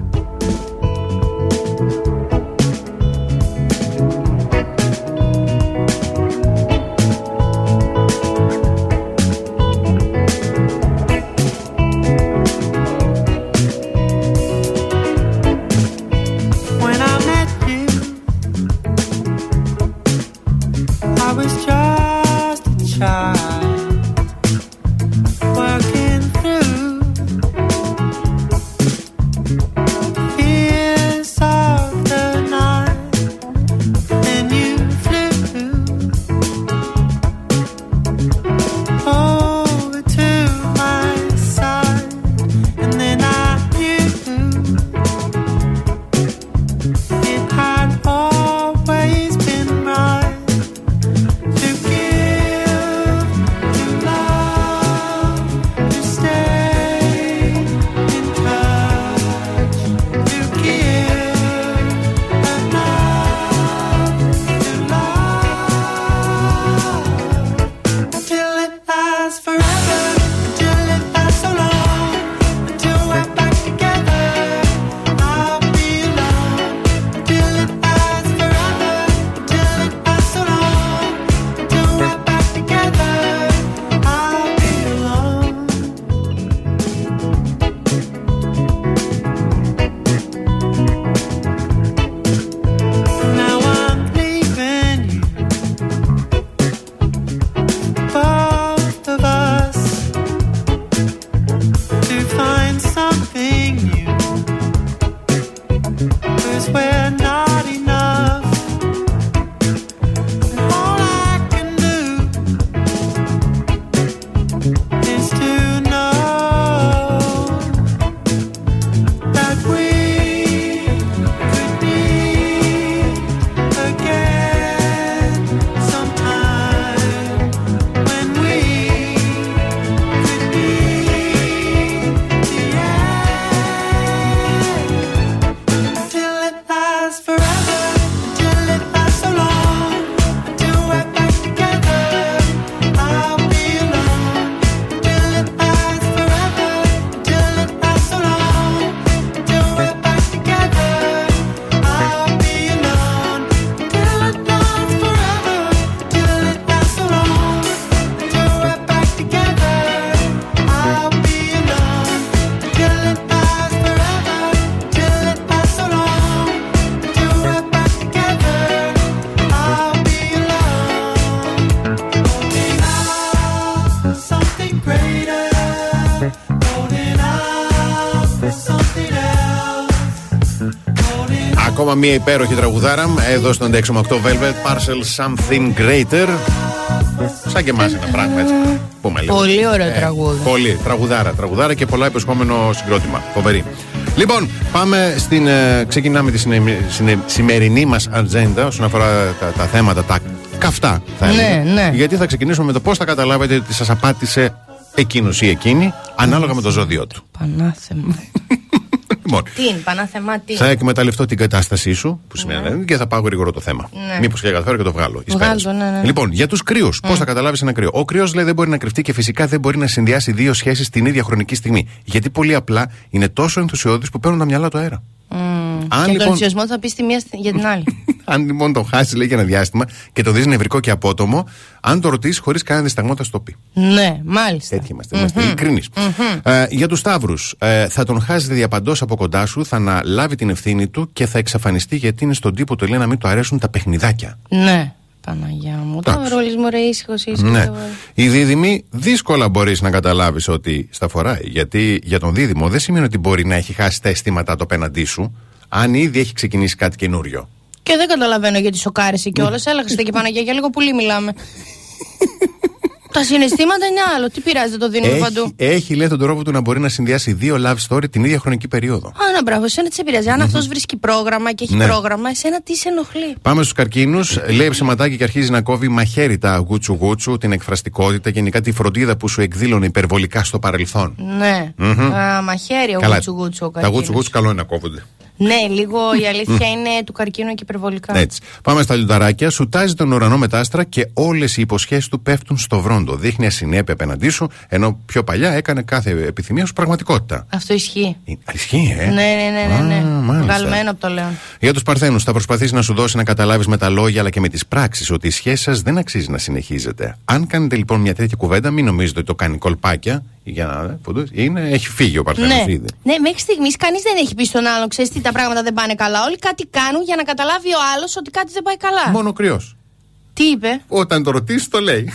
Ακόμα μία υπέροχη τραγουδάρα εδώ στον 6,8 Velvet Parcel Something Greater. Σαν και εμάς ένα πράγμα έτσι. Πούμε λίγο. Πολύ ωραίο Ε, τραγούδι. Πολύ. Τραγουδάρα, τραγουδάρα και πολλά υποσχόμενο συγκρότημα. Φοβερή. Λοιπόν, πάμε στην. ε, ξεκινάμε τη συνε- συνε- σημερινή μας ατζέντα όσον αφορά τα, τα θέματα, τα καυτά θα Ναι, έλεγα. ναι. Γιατί θα ξεκινήσουμε με το πώς θα καταλάβετε ότι σας απάτησε εκείνος ή εκείνη, ανάλογα με το ζώδιό του. Πανάθεμα. Λοιπόν, τι είναι, Πανάθεμα, τι. θα εκμεταλλευτώ την κατάστασή σου, που σημαίνει ναι, και θα πάω γρήγορο το θέμα. Ναι. Μήπως και καταφέρω και το βγάλω. εις Βγάλ' πέρας. το, ναι, ναι. Λοιπόν, για τους κρύους, πώς θα καταλάβεις ένα κρύο; Ο κρύος λέει δεν μπορεί να κρυφτεί και φυσικά δεν μπορεί να συνδυάσει δύο σχέσεις την ίδια χρονική στιγμή. Γιατί πολύ απλά είναι τόσο ενθουσιώδης που παίρνουν τα μυαλά του αέρα. Αν και τον λοιπόν, ενθουσιασμό θα πεις τη μία στη- για την άλλη. [laughs] αν λοιπόν το χάσεις, λέει για ένα διάστημα και το δεις νευρικό και απότομο, αν το ρωτήσεις χωρίς κανένα δισταγμό θα στο πει. ναι, μάλιστα. Έτσι είμαστε, είμαστε ειλικρινείς. Ε, για τους Σταύρους, ε, θα τον χάσετε διαπαντός από κοντά σου, θα αναλάβει την ευθύνη του και θα εξαφανιστεί γιατί είναι στον τύπο του λέει να μην του αρέσουν τα παιχνιδάκια. Ναι, Παναγιά μου. Το Εντάξει. ρόλι μου ρε ήσυχος, ήσυχος. Ναι. Η δίδυμη δύσκολα μπορείς να καταλάβεις ότι στα φοράει. Γιατί για τον δίδυμο δεν σημαίνει ότι μπορεί να έχει χάσει τα αισθήματά του απέναντί σου, αν ήδη έχει ξεκινήσει κάτι καινούριο. Και δεν καταλαβαίνω γιατί σοκάρισε κιόλας. Έλα, Χριστέ και Παναγία, για λίγο πολύ μιλάμε. Τα συναισθήματα είναι άλλο. Τι πειράζει, δεν το δίνουμε παντού. Έχει, έχει λέει τον τρόπο του να μπορεί να συνδυάσει δύο love story την ίδια χρονική περίοδο. Α, να μπράβο, εσένα τι σε επηρεάζει. Αν αυτός βρίσκει πρόγραμμα και έχει Ναι. πρόγραμμα, εσένα τι σε ενοχλεί; Πάμε στους καρκίνους. Λέει ψεματάκι και αρχίζει να κόβει μαχαίρι τα γούτσου γούτσου, την εκφραστικότητα, γενικά τη φροντίδα που σου εκδήλωνε υπερβολικά στο παρελθόν. Ναι. Α, μαχαίρι ο Καλά, γούτσου γούτσου ο Τα καρκίνος. γούτσου γούτσου καλό είναι να κόβονται. Ναι, λίγο η αλήθεια είναι του καρκίνου και υπερβολικά. Έτσι. Πάμε στα λιονταράκια. Σου τάζει τον ουρανό με τα άστρα και όλες οι υποσχέσεις του πέφτουν στο βρόντο. Δείχνει ασυνέπεια απέναντί σου, ενώ πιο παλιά έκανε κάθε επιθυμία σου πραγματικότητα. Αυτό ισχύει. Ε, Ισχύει, ε. Ναι, ναι, ναι, ναι. Α, ναι. μάλιστα. Βγαλμένο από το Λέον. Για τους Παρθένους, θα προσπαθήσει να σου δώσει να καταλάβεις με τα λόγια αλλά και με τις πράξεις ότι η σχέση σας δεν αξίζει να συνεχίζετε. Αν κάνετε λοιπόν μια τέτοια κουβέντα, μην νομίζετε ότι το κάνει κολπάκια. Για να ε, φωτός, είναι, έχει φύγει ο Παρθένος Ναι. ήδη. ναι, μέχρι στιγμής κανείς δεν έχει πει στον άλλον, ξέρεις τι τα πράγματα δεν πάνε καλά. Όλοι κάτι κάνουν για να καταλάβει ο άλλος ότι κάτι δεν πάει καλά. Μόνο κρυό. Τι είπε, Όταν το ρωτήσεις, το λέει.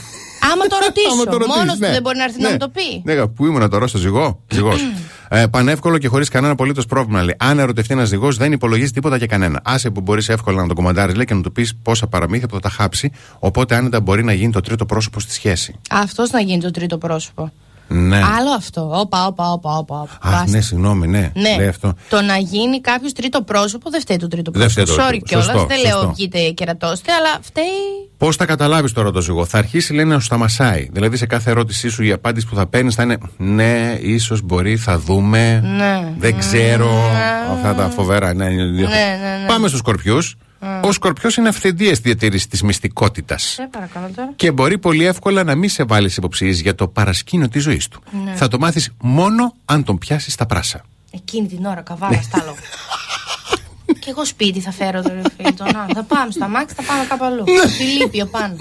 Άμα το [laughs] ρωτήσω, Άμα το ρωτήσεις, μόνος του ναι. δεν μπορεί να έρθει να Ναι. μου το πει. Ναι, πού ήμουν τώρα, στο ζυγό. Ζυγός. [clears throat] ε, πανεύκολο και χωρίς κανένα απολύτως πρόβλημα. Λέει. Αν ερωτευτεί ένας ζυγός, δεν υπολογίζει τίποτα για κανένα. Άσε που μπορείς εύκολα να το κομμαντάρει λέει, και να του πεις πόσα παραμύθια που θα τα χάψει. Οπότε άνετα μπορεί να γίνει το τρίτο πρόσωπο στη σχέση. Αυτός να γίνει το τρίτο πρόσωπο. Ναι. Άλλο αυτό. Όπα, όπα, όπα, όπα. όπα. Αχ, Μπάστα. ναι, συγγνώμη, ναι. Ναι. Λέει αυτό. Το να γίνει κάποιος τρίτο πρόσωπο δεν φταίει το τρίτο Δεν πρόσωπο. φταίει το Sorry τρίτο. κιόλας. Σωστό, Δεν σωστό. λέω βγείτε κερατώστε, αλλά φταίει. Πώς θα καταλάβεις τώρα το ζυγό. Θα αρχίσει λέει να σου τα μασάει. Δηλαδή σε κάθε ερώτησή σου η απάντηση που θα παίρνεις θα είναι Ναι, ίσως μπορεί, θα δούμε. Ναι. Δεν ξέρω. Αυτά τα φοβερά. Ναι, ναι, ναι. ναι, ναι. Πάμε στους σκορπιούς. Ο σκορπιός είναι αυθεντίας στη διατήρηση της μυστικότητας. Σε παρακαλώ τώρα. Και μπορεί πολύ εύκολα να μην σε βάλεις υποψίες για το παρασκήνιο της ζωής του. Ναι. Θα το μάθεις μόνο αν τον πιάσεις στα πράσα. Εκείνη την ώρα Ναι. καβάλα στάλο. [laughs] και εγώ σπίτι θα φέρω το ρεφίλ. Να, θα πάμε στο αμάξι, θα πάμε κάπου αλλού. Φιλίππιο πάνω.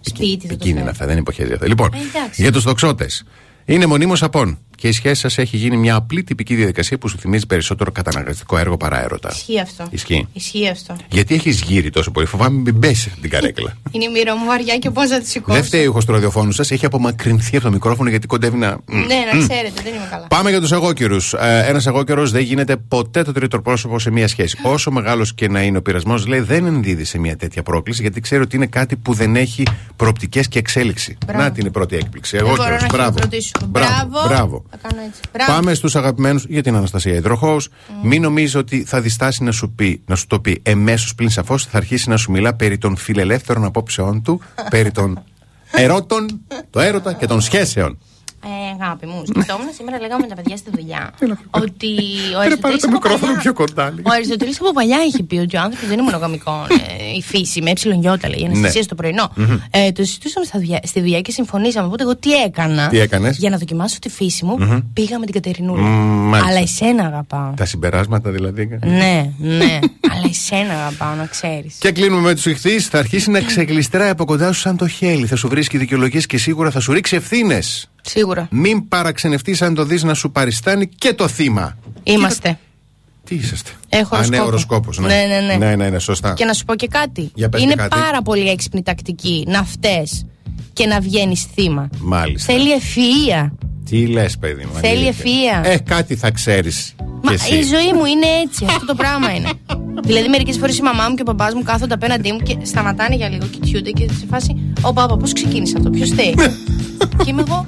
Σπίτι θα το Εκείνη είναι φέρω. αυτά, δεν υποχέζει αυτά. Λοιπόν, Ε, εντάξει. για τους δοξότες. Είναι μονίμως απόν. Και η σχέση σας έχει γίνει μια απλή τυπική διαδικασία που σου θυμίζει περισσότερο καταναγκαστικό έργο παρά έρωτα. Ισχύει αυτό. Ισχύει. Ισχύει αυτό. Γιατί έχεις γύρει τόσο πολύ, φοβάμαι μην πέσει την καρέκλα. Είναι η μοίρα μου βαριά και πώς θα τη σηκώσω. Δεν φταίει ο ήχος του ραδιοφώνου σας, έχει απομακρυνθεί από το μικρόφωνο γιατί κοντεύει να. Ναι, να ξέρετε, δεν είμαι καλά. Πάμε για τους εγώκερου. Ε, Ένας εγώκερο δεν γίνεται ποτέ το τρίτο πρόσωπο σε μια σχέση. Όσο μεγάλος και να είναι ο πειρασμός, λέει δεν ενδίδει σε μια τέτοια πρόκληση γιατί ξέρει ότι είναι κάτι που δεν έχει προοπτικές και εξέλιξη. Μπράβο. Να την είναι η πρώτη έκπληξη. Δεν μπορώ Εγώκερος. να Μπράβο. χειροκροτήσω. Μπράβο. Μπράβο. Μπράβο. Θα κάνω έτσι. Μπράβο. Πάμε στους αγαπημένους για την Αναστασία Ιδροχώους. Μην νομίζεις ότι θα διστάσει να σου, πει, να σου το πει εμέσως πλην σαφώς. Θα αρχίσει να σου μιλά περί των φιλελεύθερων απόψεών του, [laughs] περί των ερώτων, το έρωτα και των σχέσεων. Ε, αγάπη μου, σκεφτόμουν σήμερα λέγαμε με τα παιδιά στη δουλειά ότι ο Ρε, πάρε Αριστοτέλης το από μικρόφωνο παλιά- πιο κοντά. λίγο. Ο Αριστοτέλης από παλιά είχε πει ότι ο άνθρωπος δεν είναι μονογαμικός. Ε, η φύση με έψιλον γιώτα, λέει, η αναισθησία Ναι. στο πρωινό. Ε, το συζητούσαμε στα δουλειά- στη δουλειά και συμφωνήσαμε. Οπότε εγώ τι έκανα. Τι έκανες; Για να δοκιμάσω τη φύση μου, πήγα με την Κατερινούλα. Μμμ, μάλιστα. Αλλά εσένα αγαπάω. Τα συμπεράσματα δηλαδή. Ναι, ναι. Αλλά εσένα αγαπάω, να ξέρεις. Και κλείνουμε με τους ηχθείς. Θα αρχίσει να ξεγλιστράει από κοντά σου σαν το χέλι. Θα σου βρίσκει δικαιολογίες και σίγουρα θα σου ρίξει ευθύνες. Σίγουρα. Μην παραξενευτείς αν το δεις να σου παριστάνει και το θύμα. Είμαστε. Τι είσαστε. Έχω Α, ναι, οροσκόπο. οροσκόπος, ναι. Ναι, ναι, ναι. Ναι, ναι, ναι, σωστά. Και να σου πω και κάτι. Για πες Είναι και κάτι. πάρα πολύ έξυπνη τακτική να φταίς και να βγαίνει θύμα. Μάλιστα. Θέλει ευφυα. Τι λες, παιδί μου. Θέλει ευφυα. Ε, κάτι θα ξέρεις. Μα η ζωή μου είναι έτσι. Αυτό το πράγμα είναι. [laughs] δηλαδή, μερικές φορές η μαμά μου και ο παπάς μου κάθονται απέναντί μου και σταματάνε για λίγο, κοιτιούνται και σε φάση. Ο πάπα, πώς ξεκίνησε αυτό, ποιος θέλει; [laughs] και είμαι εγώ.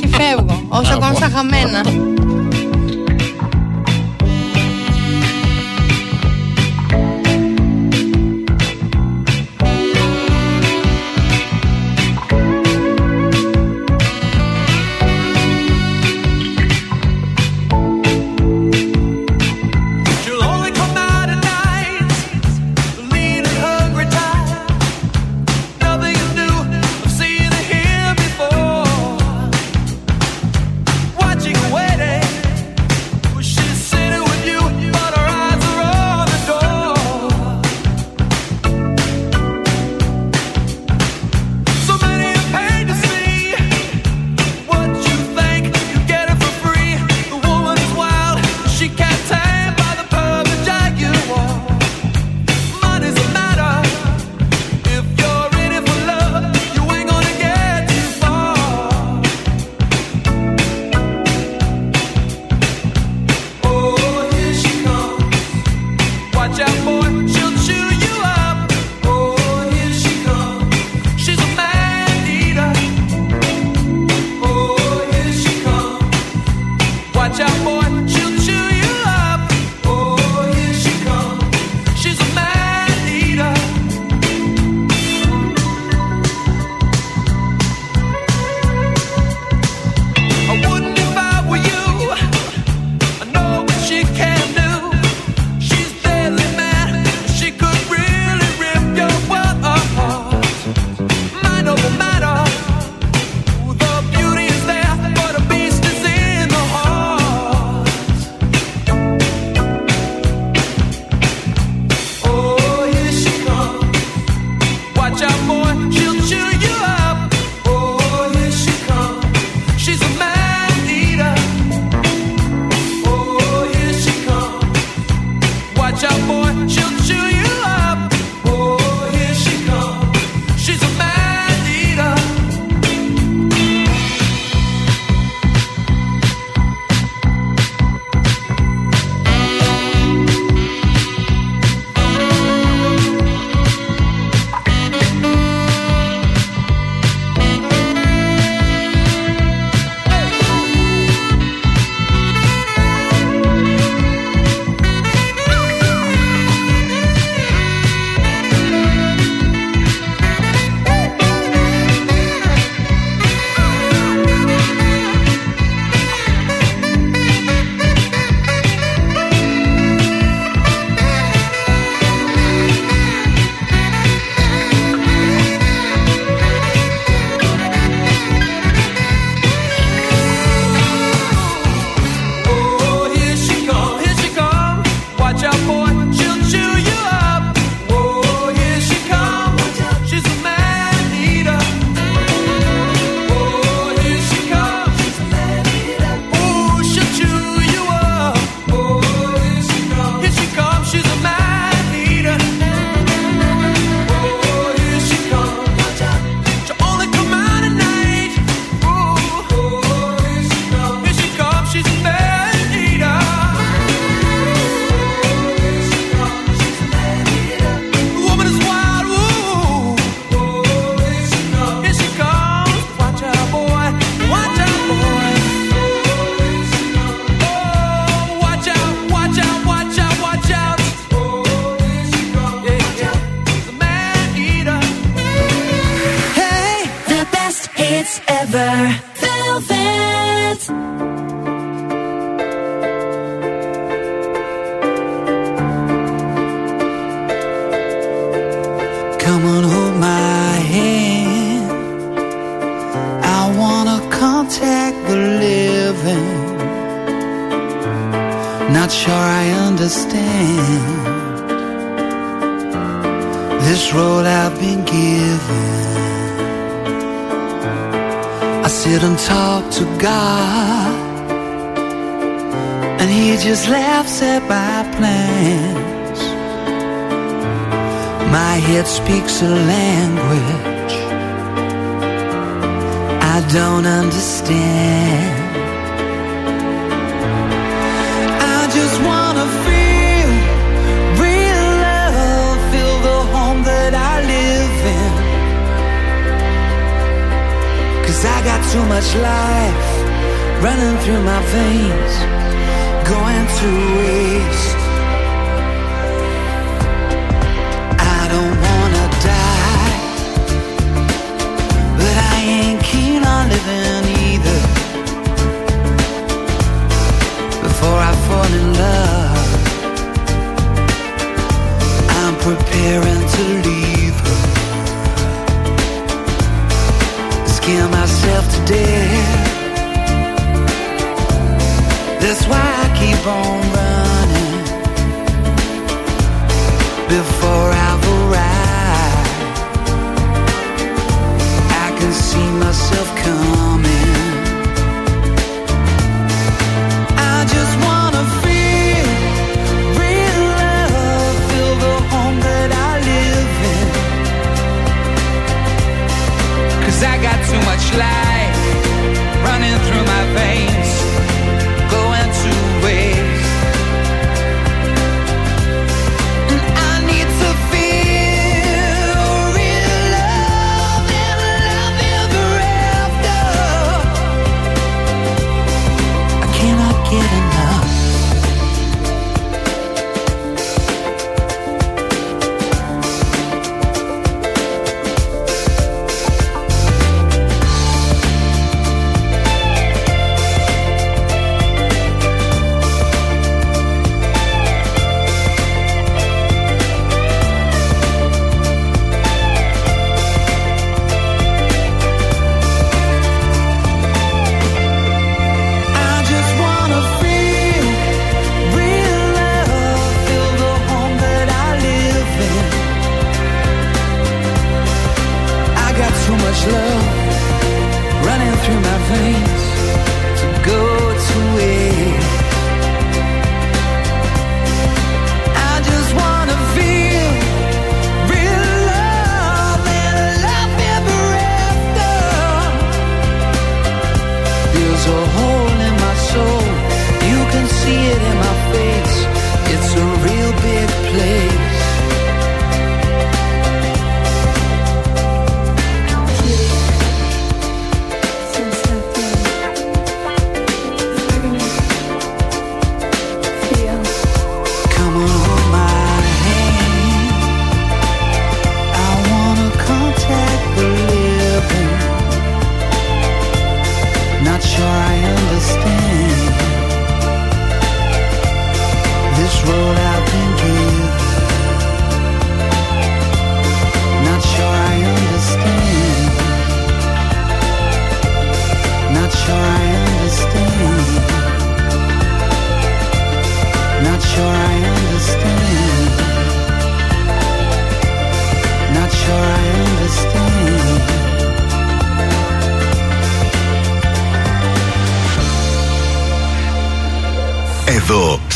Και φεύγω. Όσο ακόμα στα χαμένα.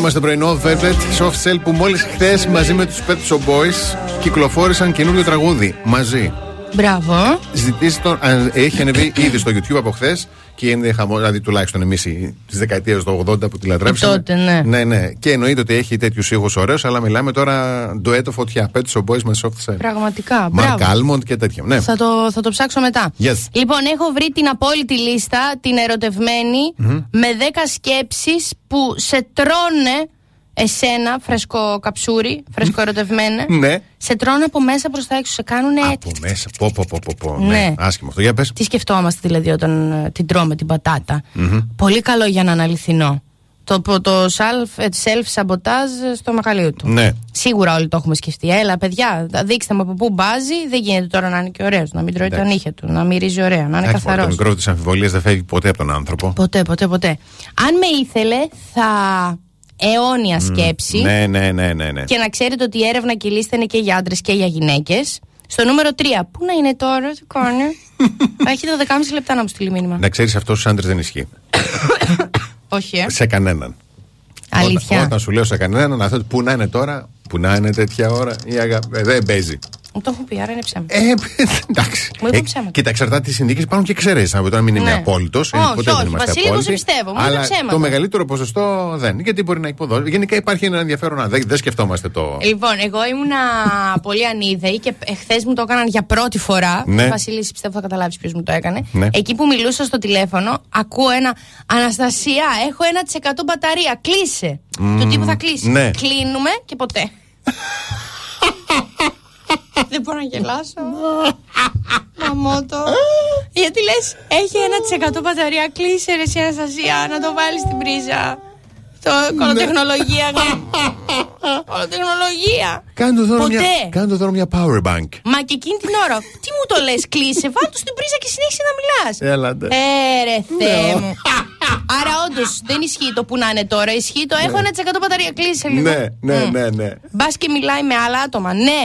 Είμαστε πρωινό Velvet. Soft Cell που μόλις χθες μαζί με τους Pet Shop Boys κυκλοφόρησαν καινούριο τραγούδι μαζί. Μπράβο. Ζητήσει τον. α, Έχει ανεβεί ήδη στο YouTube από χθες και είναι χαμό, δηλαδή τουλάχιστον εμείς τη δεκαετία του 80 που τη λατρέψαμε. τότε, ναι. ναι, ναι. Και εννοείται ότι έχει τέτοιους ήχους ωραίους, αλλά μιλάμε τώρα ντουέτο φωτιά. Pet Shop Boys με Soft Cell. Πραγματικά. Μαρκ Μπράβο. Άλμοντ και τέτοια. Ναι. Θα το, θα το ψάξω μετά. Yes. Λοιπόν, έχω βρει την απόλυτη λίστα, την ερωτευμένη, με 10 σκέψεις που σε τρώνε εσένα, φρεσκό καψούρι, φρεσκό ερωτευμένε. [laughs] Ναι. Σε τρώνε από μέσα προς τα έξω, σε κάνουν Από έτσι. μέσα. Πω, πω, πω, πω, πω. Ναι. Ναι. Άσχημο αυτό. Για πες. Τι σκεφτόμαστε δηλαδή όταν ε, την τρώμε την πατατα Πολύ καλό για να είναι αληθινό. Το, το, το self, self-sabotage στο μεγαλείο του. Ναι. Σίγουρα όλοι το έχουμε σκεφτεί. Έλα, παιδιά, δείξτε μου από πού μπάζει. Δεν γίνεται τώρα να είναι και ωραίος, να μην τρώει τα Εντάξει. νύχια του, να μυρίζει ωραία, να είναι Εντάξει, καθαρός. Το μικρό της αμφιβολίας δεν φεύγει ποτέ από τον άνθρωπο. Ποτέ, ποτέ, ποτέ. Αν με ήθελε, θα αιώνια σκέψη. Ναι, ναι, ναι, ναι. ναι. Και να ξέρετε ότι η έρευνα και η λίστα είναι και για άντρες και για γυναίκες. Στο νούμερο 3. Πού να είναι τώρα, τι κάνει. [laughs] Έχετε 12,5 λεπτά να μου στείλει μήνυμα. Να ξέρεις αυτός στους άντρες δεν ισχύει. [coughs] Όχι, ε. σε κανέναν. Αλήθεια. Όταν, όταν σου λέω σε κανέναν, αυτό που να είναι τώρα, που να είναι τέτοια ώρα, η αγάπη. ε, δεν παίζει. Μου το έχω πει, άρα είναι ψέμα. Ε, [laughs] εντάξει. Μου είπαν ψέματα. κοίτα, εξαρτάται τι συνθήκες υπάρχουν και εξαιρέσει. Αν τώρα μην είμαι Ναι. απόλυτος. Όχι, ποτέ όχι, δεν είμαστε Βασίλη, εγώ απόλυτοι. σε πιστεύω, μου είπαν Αλλά ψέματα. το μεγαλύτερο ποσοστό δεν. Γιατί μπορεί να υποδώσει. Γενικά υπάρχει ένα ενδιαφέρον. να- Δεν, δεν σκεφτόμαστε το. Λοιπόν, εγώ ήμουνα [laughs] πολύ ανίδεη και χθε μου το έκαναν για πρώτη φορά. Ναι. Βασίλη, εσύ πιστεύω θα καταλάβεις ποιος μου το έκανε. Ναι. Εκεί που μιλούσα στο τηλέφωνο, ακούω ένα Αναστασία, έχω 1% μπαταρία. Κλείσε. Του τύπου θα κλείσει. ναι. Κλείνουμε και ποτέ. [laughs] Δεν μπορώ να γελάσω. Μαμότο. Γιατί λες, έχει 1% μπαταρία. Κλείσε ρε, εσύ, Αναστασία, να το βάλεις στην πρίζα. Το κολοτεχνολογία. Κολοτεχνολογία. Κάνε το δώρο μια, Ποτέ. κάνε το δώρο μια power bank. Μα και εκείνη την ώρα, τι μου το λες, κλείσε, βάλ του στην πρίζα και συνέχισε να μιλάς. Έλατε. Ε, ρε Θεέ μου. Άρα, όντως δεν ισχύει το που να είναι τώρα. Ισχύει το έχω 1% μπαταρία. Κλείσε λίγο. Ναι, ναι, Μμ. ναι, ναι. Μπας και μιλάει με άλλα άτομα. Ναι,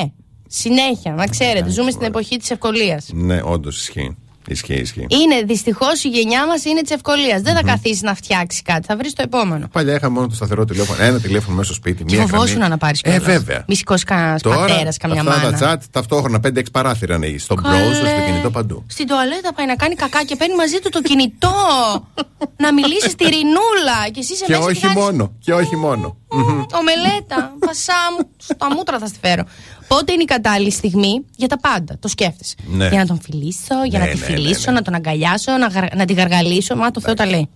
συνέχεια, να ξέρετε. Ζούμε στην εποχή της ευκολίας. Ναι, όντως ισχύει. Ισχύει, ισχύει. Είναι δυστυχώς η γενιά μας είναι της ευκολίας. Δεν θα καθίσει να φτιάξει κάτι, θα βρει το επόμενο. Παλιά είχα μόνο το σταθερό τηλέφωνο. Ένα τηλέφωνο μέσα στο σπίτι. Και μία φοβόσουν γραμμή. να πάρεις Ε, βέβαια. Μη σηκώσει κανένα πατέρας, καμιά αυτά μάνα. τα chat ταυτόχρονα 5-6 παράθυρα ανοίγεις. Στο Καλέ. browser, στο κινητό παντού. Στην τουαλέτα πάει να κάνει κακά και παίρνει μαζί του το κινητό. [laughs] να μιλήσει στη ρινούλα. Και εσύ σε Και μέσα όχι κάνεις, μόνο. Και όχι μόνο. «Μμμ, Ομελέτα. Πασά μου. Στα μούτρα θα στη φέρω. Πότε είναι η κατάλληλη στιγμή; Για τα πάντα. Το σκέφτεσαι. Ναι. Για να τον φιλήσω, για Ναι, να τη ναι, ναι, φιλήσω, ναι. να τον αγκαλιάσω, να, γαρ- να τη γαργαλίσω. Μα το Θεό τα λέει.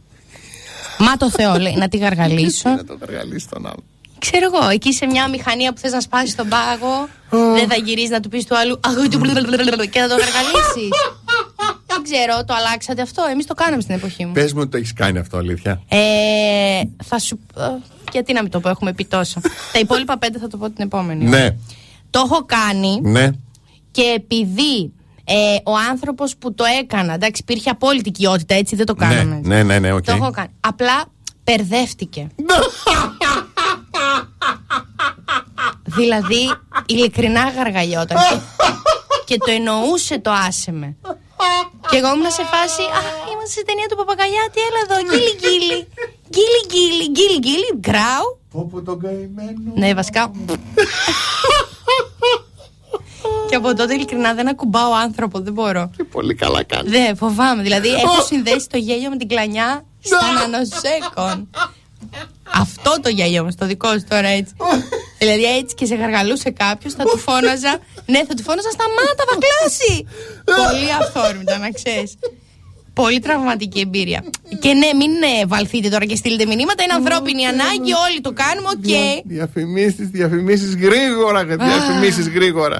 Μα το Θεό λέει. Να τη γαργαλίσω. Να το γαργαλίσει τον άλλο. Ξέρω εγώ, εκεί σε μια μηχανία που θες να σπάσεις τον πάγο, δεν θα γυρίσει να του πεις του άλλου «Αχ, του μπλουλουλουλουλουλου» και να το γαργαλήσεις. δεν ξέρω, το αλλάξατε αυτό. Εμείς το κάναμε στην εποχή μου. Πες μου ότι το έχεις κάνει αυτό, αλήθεια; Ε, θα σου. ε, Γιατί να μην το πω, έχουμε πει τόσο. Τα υπόλοιπα πέντε θα το πω την επόμενη. Ναι, Το έχω κάνει ναι. και επειδή ε, ο άνθρωπος που το έκανα, εντάξει, υπήρχε απόλυτη οικειότητα, έτσι δεν το Ναι, κάναμε. ναι, ναι, ναι, οκ. Το έχω κάνει. Απλά μπερδεύτηκε. [laughs] δηλαδή, ειλικρινά γαργαλιόταν. και, και το εννοούσε το άσε με. Και εγώ ήμουν σε φάση, Αχ, είμαστε σε ταινία του Παπαγαλιάτη, έλα εδώ, γκίλι γκίλι. Γκίλι γκίλι, γκίλι γκίλι, γκράου. Πόπο τον καημένο. Ναι, βασικά. Και από τότε ειλικρινά δεν ακουμπάω άνθρωπο, δεν μπορώ. Και πολύ καλά κάνει. Δεν, φοβάμαι. Δηλαδή, έχω συνδέσει το γέλιο με την κλανιά στα νανοσέκον. Αυτό το γέλιο μου, το δικό σου τώρα έτσι. δηλαδή, έτσι και σε γαργαλούσε κάποιος, θα του φώναζα. Ναι, θα του φώναζα σταμάτα, θα κλάσει. Πολύ αυθόρμητα, να ξέρεις. Πολύ τραυματική εμπειρία. και ναι, μην ε, βαλθείτε τώρα και στείλετε μηνύματα. Είναι ανθρώπινη ανάγκη, όλοι το κάνουμε, οκ. Διαφημίσεις, διαφημίσεις γρήγορα. Διαφημίσεις γρήγορα.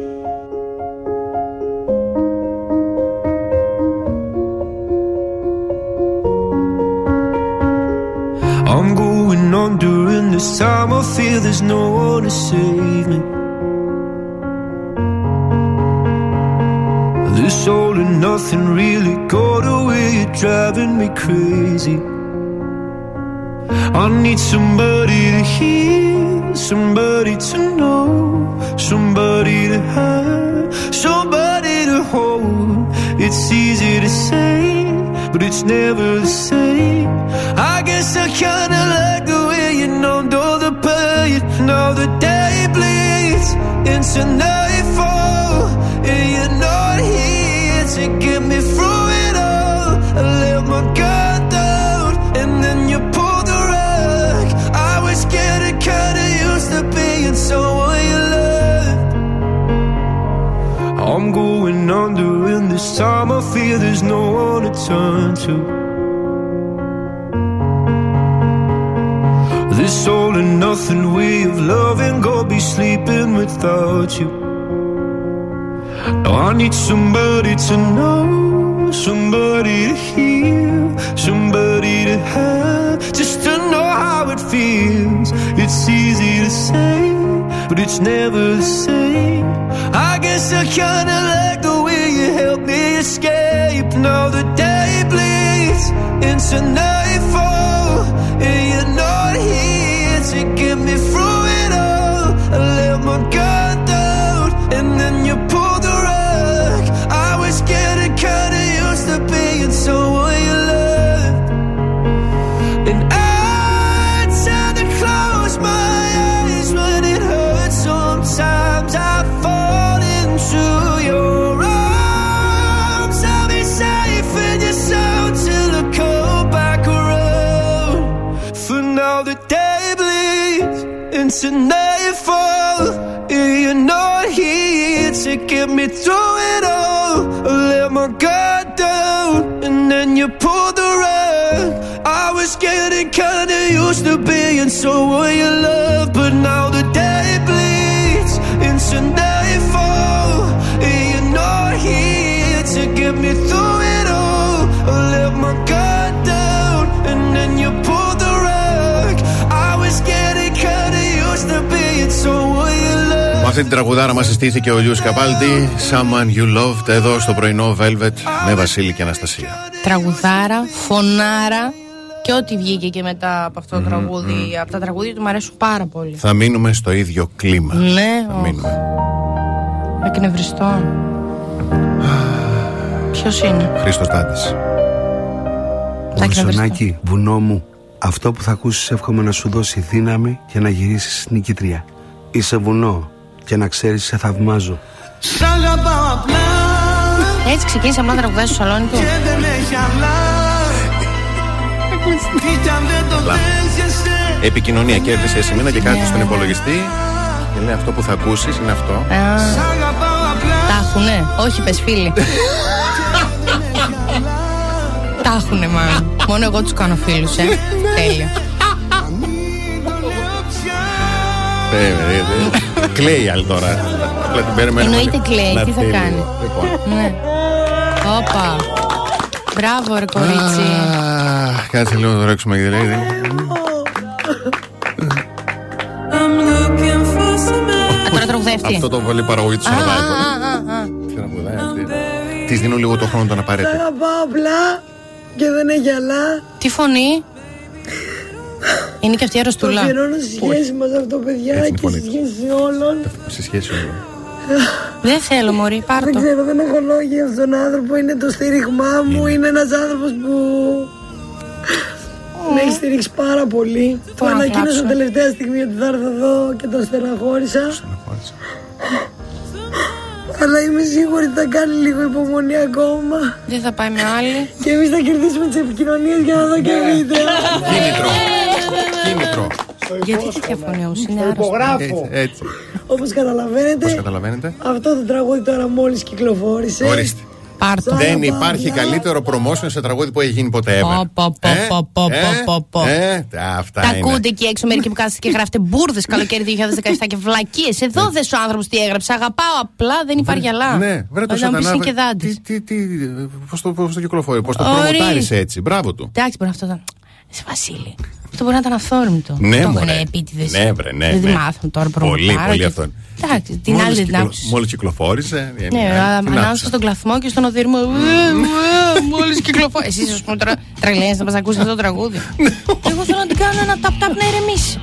I'm going on during this time. I feel there's no one to save me. This all and nothing really got away, you're driving me crazy. I need somebody to hear, somebody to know, somebody to have, somebody to hold. It's easy to say, but it's never the same. Guess I kinda like the way you numbed all the pain. Now the day bleeds into nightfall, and you're not here to get me through it all. I let my guard down, and then you pulled the rug. I was getting kinda used to being someone you loved. I'm going under, and this time I feel there's no one to turn to. All and nothing way of loving, go be sleeping without you. Now I need somebody to know, somebody to hear, somebody to have, just to know how it feels. It's easy to say, but it's never the same. I guess I kinda like the way you help me escape. Now the day bleeds into nightfall, and you're not here to get me through it all. I let my guard tonight αυτή την τραγουδάρα μας συστήθηκε ο Λιούς Καπάλτη. Someone you loved εδώ στο πρωινό Velvet με Βασίλη και Αναστασία. Τραγουδάρα, φωνάρα και ό,τι βγήκε και μετά από αυτό το τραγούδι. Από τα τραγούδια του μου αρέσουν πάρα πολύ. Θα μείνουμε στο ίδιο κλίμα. Ναι, Θα οχ. μείνουμε. Εκνευριστό. Ποιος είναι, Χρήστος Τάτη. Τα εκνευριστώ. Βουσονάκι, βουνό μου, αυτό που θα ακούσεις εύχομαι να σου δώσει δύναμη και να γυρίσεις νικητρία. Είσαι βουνό και να ξέρεις σε θαυμάζω. Σ' αγαπάω απλά Έτσι ξεκίνησε απλά να τραγουδάει στο σαλόνι του. και δεν έχει άλλα Τι κι αν δεν το Απλά. δέχεσαι Επικοινωνία και έρθει εσύ μήνα και Ναι, κάθεται στον ναι. υπολογιστή και λέει αυτό που θα ακούσεις είναι αυτό. Α, Σ' αγαπάω απλά Τα έχουνε; Όχι, πες φίλοι. Τα έχουνε, μάλλον. Μόνο εγώ τους κάνω φίλους, ε. Τέλειο. Ε, ε, ε, Κλαίει άλλη τώρα. Απλά την περιμένουμε. Εννοείται κλαίει, να τι θα τέλει. κάνει; Λοιπόν. Ναι. Όπα. Μπράβο, ρε κορίτσι. Αχ, Κάτσε λίγο να το ρίξουμε γιατί λέει. I'm looking for some Α, τώρα τραγουδεύει. Αυτό το βολή παραγωγή του Α, α, Survivor. α, α. Τι τραγουδάει αυτή. Της δίνω λίγο το χρόνο τον απαραίτητο. Αγαπάω απλά και δεν έχει άλλα. Τι φωνή; Είναι και αυτή η Το αρρωστούλα. αφιερώνω στη σχέση μας αυτό, παιδιά, Έτσι είναι η και φωνή στη της. σχέση όλων. Σε σχέση όλο. Δεν θέλω, Μωρή, πάρ' Δεν το. ξέρω, δεν έχω λόγια για αυτόν τον άνθρωπο. Είναι το στήριγμά μου. Είναι ένας άνθρωπος που με έχει στηρίξει πάρα πολύ. Του να ανακοίνωσα κλάψω. τελευταία στιγμή ότι θα έρθω εδώ και τον στεναχώρησα. Αλλά είμαι σίγουρη ότι θα κάνει λίγο υπομονή ακόμα. Δεν θα πάει με άλλη. Και εμείς θα κερδίσουμε τις επικοινωνίες για να δω και βίντεο. Κίνητρο. Κίνητρο. Γιατί τέτοια φωνή όμως είναι άρρωστη. Υπογράφω. Έτσι, έτσι. Όπως καταλαβαίνετε, Πώς καταλαβαίνετε. αυτό το τραγούδι τώρα μόλις κυκλοφόρησε. Ορίστε. Πάρτο. Δεν υπάρχει καλύτερο promotion σε τραγούδι που έχει γίνει ποτέ. ever. Πω, πω, πω, Ε, πω, πω, ε, πω, πω. ε, Αυτά Τα είναι. ακούτε εκεί έξω μερικοί που κάθεστε και γράφετε μπουρδε καλοκαίρι 2017 και βλακίες. Εδώ δε ο άνθρωπος τι έγραψε. Αγαπάω απλά, δεν υπάρχει άλλα. Ναι, βρε το Θα μου πεις, σατανά. είναι και δάντης. Τι, τι, τι, πώς το, πώς το κυκλοφορεί, πώς το Ορίστε. προμοτάρισε έτσι. Μπράβο του. Εντάξει, μπορεί αυτό να ήταν. Σε Βασίλη. Αυτό μπορεί να ήταν αυθόρμητο. Ναι, το μωρέ. έχουν επίτηδες. Ναι, βρε, ναι, Δεν ναι. τη μάθαμε τώρα Πολύ, προμοτάρω πολύ και- αυτό. Εντάξει, την Μόλις άλλη δεν κυκλο- άκουσα. Μόλις κυκλοφόρησε. ε, Ναι, ε, αλλά την ανάγκασα άκουσα. στον κλαθμό και στον οδυρμό. Μόλις κυκλοφόρησε. Εσείς, ας πούμε, τώρα τρελαίνεστε να μας ακούσετε αυτό το τραγούδι. [laughs] Εγώ θέλω να την κάνω ένα ταπ-ταπ να ηρεμήσει.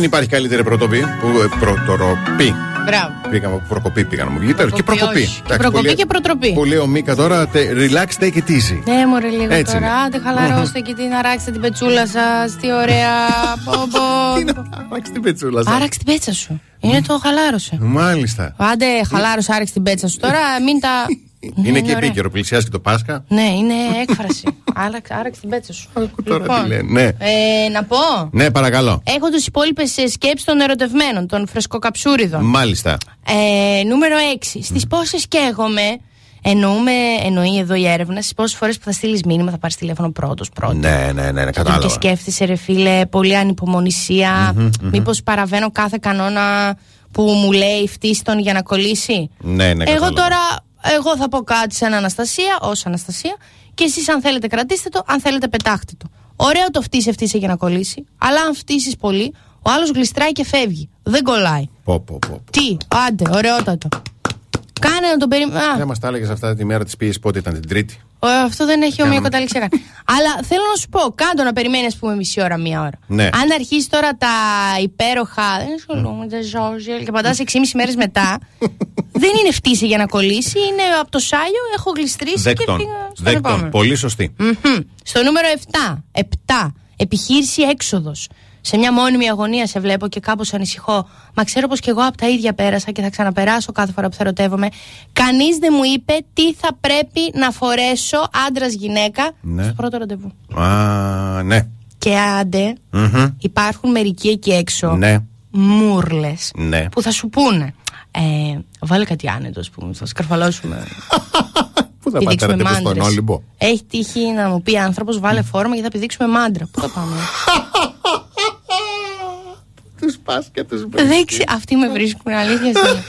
Δεν υπάρχει καλύτερη πρωτοπή. Που, ε, προτροπή. Μπράβο. Πήγαμε από προκοπή, πήγαμε μου. Γητάρ και Προκοπή, προκοπή. όχι. Και Εντάξει, προκοπή πολύ- και προτροπή. Πολύ ο Μίκα τώρα. τε- Relax, take it easy. Ναι, μωρέ λίγο Έτσι τώρα. είναι. Άντε, χαλαρώστε [laughs] και την αράξτε την πετσούλα σας. Τι ωραία. [laughs] Πω, πω. Άραξε την πετσούλα σας. Άραξε την πέτσα σου. Είναι το χαλάρωσε. Μάλιστα. Άντε, χαλάρωσε, άραξε την πέτσα σου. Τώρα μην τα. [laughs] Είναι και ωραία. επίκαιρο, πλησιάζει και το Πάσχα. Ναι, είναι έκφραση. [laughs] Άραξε, άραξε την πέτσα σου. Τώρα Λοιπόν, τι λένε. Ναι. ε, να πω. Ναι, παρακαλώ. Έχω τι υπόλοιπες σκέψεις των ερωτευμένων, των φρεσκοκαψούριδων. Μάλιστα. Ε, νούμερο 6. Στις πόσες καίγομαι. Εννοούμε, εννοεί εδώ η έρευνα, στις πόσες φορές που θα στείλεις μήνυμα, θα πάρεις τηλέφωνο πρώτος πρώτος. Ναι, ναι, ναι, ναι Και κατάλαβα. σκέφτεσαι, ρε φίλε, πολύ ανυπομονησία. Μμμ, μμμ. Μήπως παραβαίνω κάθε κανόνα που μου λέει φτύστον για να κολλήσει; Ναι, ναι, εγώ κατάλαβα. τώρα, εγώ θα πω κάτι σε Αναστασία, ως Αναστασία, και εσείς αν θέλετε κρατήστε το, αν θέλετε πετάχτε το. Ωραίο το φτύσε φτύσε για να κολλήσει, αλλά αν φτύσεις πολύ, ο άλλος γλιστράει και φεύγει. Δεν κολλάει. Πω, πω, πω. Τι, άντε, ωραιότατο. Κάνε να τον περιμένει. Δεν μας τα έλεγες αυτά τη μέρα της πίεσης πότε ήταν την Τρίτη; Αυτό δεν έχει Κάναμε. ομοιοκατάληξη καν. Αλλά θέλω να σου πω, κάντο να περιμένεις, ας πούμε, μισή ώρα, μία ώρα. Ναι. Αν αρχίσει τώρα τα υπέροχα. Δεν ασχολούμαι, δεν ζώζει. Και πατάς 6,5 μέρες μετά. [laughs] δεν είναι φτύση για να κολλήσει. Είναι από το σάλιο, έχω γλιστρήσει και Δεκτών. πήγα στον Δεκτών. επόμενο. Πολύ σωστή. Μμμ. Στο νούμερο 7. 7. Επιχείρηση έξοδος. Σε μια μόνιμη αγωνία σε βλέπω και κάπως ανησυχώ. Μα ξέρω πως κι εγώ από τα ίδια πέρασα και θα ξαναπεράσω κάθε φορά που θα ερωτεύομαι. Κανείς δεν μου είπε τι θα πρέπει να φορέσω άντρα-γυναίκα Ναι. στο πρώτο ραντεβού. Α, ναι. Και άντε, Μμμ. υπάρχουν μερικοί εκεί έξω. Ναι. Μούρλες. Ναι. Που θα σου πούνε. Ε, βάλε κάτι άνετο, ας πούμε. Θα σκαρφαλώσουμε. [laughs] Πού θα Πηδήξουμε πάτε ραντεβού στον μάντρες. Όλυμπο; Έχει τύχει να μου πει άνθρωπος, βάλε φόρμα και θα πηδήξουμε μάντρα. Πού θα πάμε; [laughs] Τους πας και τους Δεν ξέρω. Αυτοί με βρίσκουν, αλήθεια. σου λέω. [laughs]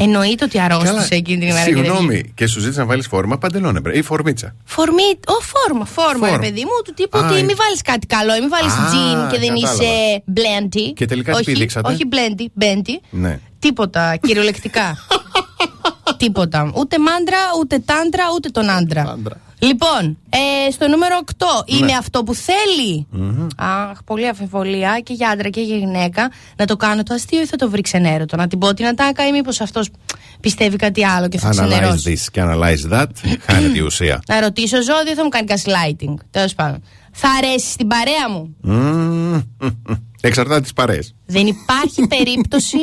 Εννοείται ότι αρρώστησε εκείνη την ημέρα. και δεν βγήκε. Συγγνώμη, και σου ζήτησαν να βάλεις φόρμα, παντελόν έπρεπε. Ή φορμίτσα. Φορμή, ο φόρμα, φόρμα, Φόρμα. ρε παιδί μου, του τύπου Α, ότι είναι- μην βάλεις κάτι καλό, μην βάλεις Α, τζιν και δεν κατάλαβα. είσαι μπλέντι. Και τελικά τι όχι, πηδήξατε; Όχι μπλέντι, μπέντι. Ναι. Τίποτα, κυριολεκτικά. [laughs] [laughs] Τίποτα. Ούτε μάντρα, ούτε τάντρα, ούτε τον άντρα. Λοιπόν, ε, στο νούμερο 8 είναι Ναι. αυτό που θέλει. Αχ, πολύ αφιβολία και για άντρα και για γυναίκα να το κάνω το αστείο ή θα το βρει ξενέρωτο. Να την πω την ατάκα ή μήπως αυτός πιστεύει κάτι άλλο και θα Analyze ξενερώσει. this και analyze that. Χάνεται η ουσία. Να ρωτήσω ζώδιο θα μου κάνει gaslighting. Τέλος πάντων. Θα αρέσει στην παρέα μου; Μμμ. Εξαρτάται τις παρέες. Δεν υπάρχει περίπτωση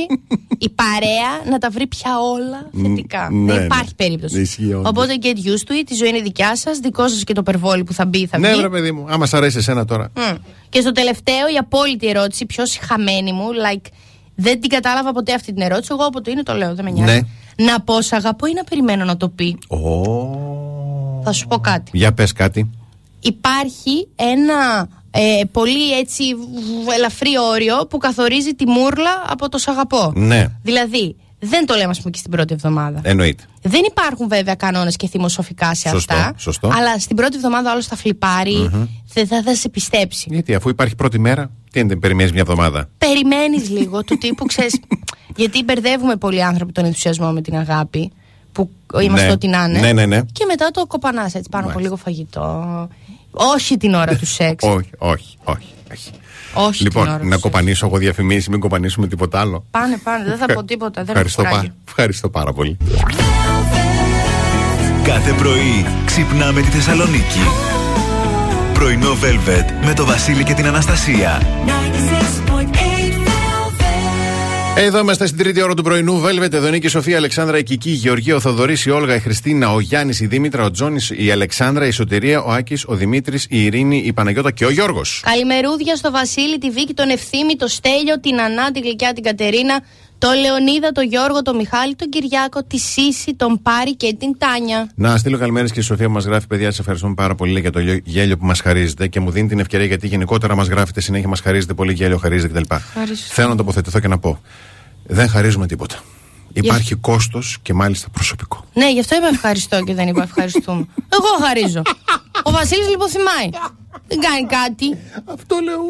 η παρέα να τα βρει πια όλα θετικά. ναι, Δεν ναι. υπάρχει περίπτωση. Ισχύει όντως. Οπότε get used to it, η ζωή είναι δικιά σας, δικό σας και το περβόλι που θα μπει θα Ναι, βγει. βρε παιδί μου, άμα σ' αρέσει εσένα τώρα. Μμ. Και στο τελευταίο, η απόλυτη ερώτηση, πιο συχαμένη μου, like, δεν την κατάλαβα ποτέ αυτή την ερώτηση. Εγώ από το είναι το λέω, δεν με νοιάζει. Ναι. Να πω, σ' αγαπώ ή να περιμένω να το πει. Θα σου πω κάτι. Για πες κάτι. Υπάρχει ένα ε, πολύ έτσι β- ελαφρύ όριο που καθορίζει τη μούρλα από το σ' αγαπώ. Ναι, Δηλαδή, δεν το λέμε, ας πούμε, και στην πρώτη εβδομάδα. εννοείται. Δεν υπάρχουν βέβαια κανόνες και θυμοσοφικά σε Σωστό, αυτά. σωστό. Αλλά στην πρώτη εβδομάδα όλο θα φλιπάρει, Μμμ. δεν θα, θα σε πιστέψει. Γιατί αφού υπάρχει πρώτη μέρα, τι είναι, περιμένεις μια εβδομάδα; Περιμένεις [laughs] λίγο του τύπου, ξέρεις. γιατί μπερδεύουμε πολλοί άνθρωποι τον ενθουσιασμό με την αγάπη. Που είμαστε Ναι. ό,τι να είναι. Ναι, ναι, ναι. Και μετά το κοπανάς έτσι πάνω από λίγο φαγητό. Όχι την ώρα του [laughs] σεξ. όχι, όχι, όχι. όχι. Όχι την ώρα λοιπόν, του να σεξ. κοπανίσω εγώ διαφημίσεις, μην κοπανίσουμε τίποτα άλλο. Πάνε, πάνε, δεν θα πω τίποτα. Δεν έχω Ευχαριστώ, κουράγιο. πά- ευχαριστώ πάρα πολύ. Κάθε πρωί ξυπνάμε τη Θεσσαλονίκη. [laughs] Πρωινό Velvet με το Βασίλη και την Αναστασία. Εδώ είμαστε στην τρίτη ώρα του πρωινού. Velvet, εδώ είναι και η Σοφία, Αλεξάνδρα, η Κική, η Γεωργία, ο Θοδωρής, η Όλγα, η Χριστίνα, ο Γιάννης, η Δήμητρα, ο Τζόνης, η Αλεξάνδρα, η Σωτηρία, ο Άκης, ο Δημήτρης, η Ειρήνη, η Παναγιώτα και ο Γιώργος. Καλημερούδια στο Βασίλη, τη Βίκη, τον Ευθύμη, το Στέλιο, την Ανά, την Γλυκιά, την Κατερίνα, το Λεωνίδα, τον Γιώργο, τον Μιχάλη, τον Κυριάκο, τη Σύση, τον Πάρη και την Τάνια. Να στείλω καλημέρες και η Σοφία που μας γράφει, παιδιά, σας ευχαριστούμε πάρα πολύ για το γε- γέλιο που μας χαρίζετε και μου δίνει την ευκαιρία γιατί γενικότερα μας γράφετε συνέχεια, μας χαρίζετε πολύ γέλιο, χαρίζετε κτλ. Ευχαριστώ. Θέλω να τοποθετηθώ και να πω. Δεν χαρίζουμε τίποτα. Υπάρχει κόστος και μάλιστα προσωπικό. Ναι, γι' αυτό είπα ευχαριστώ και δεν είπα ευχαριστούμε. Εγώ χαρίζω. Ο Βασίλης λιποθυμάει. Δεν κάνει κάτι. Αυτό λέω.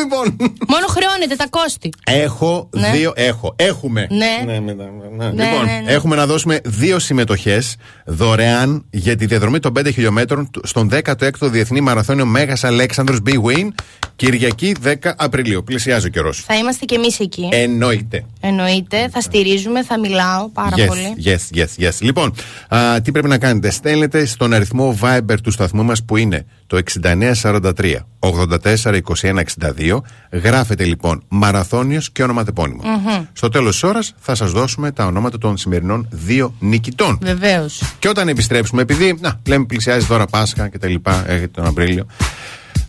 λοιπόν. Μόνο χρεώνεται τα κόστη. Έχω Ναι. δύο. Έχω. Έχουμε. Ναι. ναι, ναι, ναι. Ναι, λοιπόν, ναι, ναι. έχουμε να δώσουμε δύο συμμετοχές δωρεάν για τη διαδρομή των 5 χιλιόμετρων του- στον 16ο Διεθνή Μαραθώνιο Μέγας Αλέξανδρος Big Win, Κυριακή 10 Απριλίου. Πλησιάζει ο καιρός. Θα είμαστε κι εμείς εκεί. Εννοείται. Εννοείται. Θα στηρίζουμε, θα μιλάω πάρα yes, πολύ. Yes, yes, yes. Λοιπόν, α, τι πρέπει να κάνετε; Στέλνετε στον αριθμό Viber του σταθμού μας που είναι το 6943 84 21 62. Γράφετε λοιπόν μαραθώνιος και ονοματεπώνυμο. Μμμ. Στο τέλος της ώρας θα σας δώσουμε τα ονόματα των σημερινών δύο νικητών. Βεβαίως. Και όταν επιστρέψουμε, επειδή να, λέμε πλησιάζει τώρα Πάσχα και τα λοιπά, έρχεται τον Απρίλιο.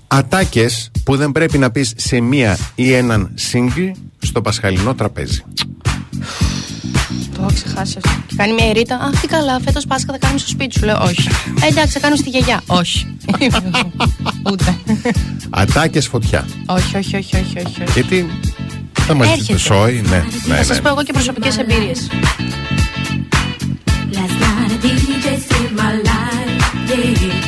Ατάκες που δεν πρέπει να πεις σε μία ή έναν single στο πασχαλινό τραπέζι. Το έχω ξεχάσει αυτό. Και κάνει μια ηρήτα. Αχ, τι καλά, φέτος Πάσχα θα κάνουμε στο σπίτι σου. Λέω, Όχι. Ε, εντάξει, θα κάνω στη γιαγιά. Όχι. [laughs] Ούτε. Ατάκες φωτιά. όχι, όχι, όχι, όχι, όχι. όχι. Γιατί θα μας Έρχεται. σόι, ναι, ναι, Θα σας ναι. πω εγώ και προσωπικές εμπειρίες. Last night a DJ saved my life, yeah.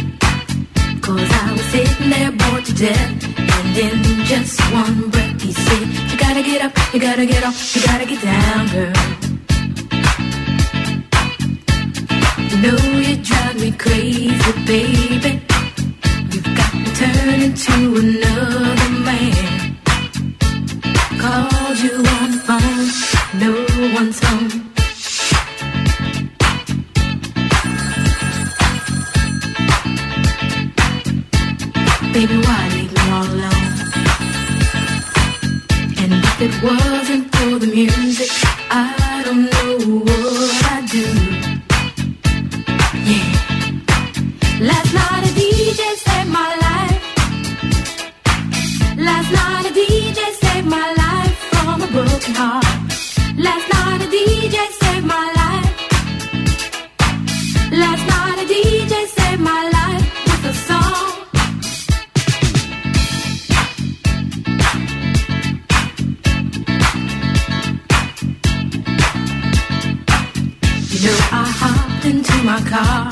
Cause I was sitting there bored to death. And in just one breath he said, You gotta get up, you gotta get off, you gotta get down, girl. Know you drive me crazy, baby. You've got me turning to another man. Called you on the phone, no one's home. Baby, why leave me all alone? And if it wasn't for the music, I don't know what Last night a DJ saved my life. Last night a DJ saved my life from a broken heart. Last night a DJ saved my life. Last night a DJ saved my life with a song. You know I hopped into my car,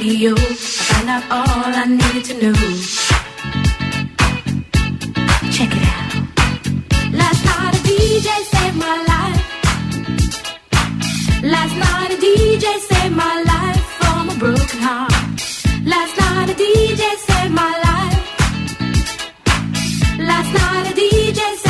radio, I out all I needed to know. Check it out. Last night a DJ saved my life. Last night a DJ saved my life from a broken heart. Last night a DJ saved my life. Last night a DJ saved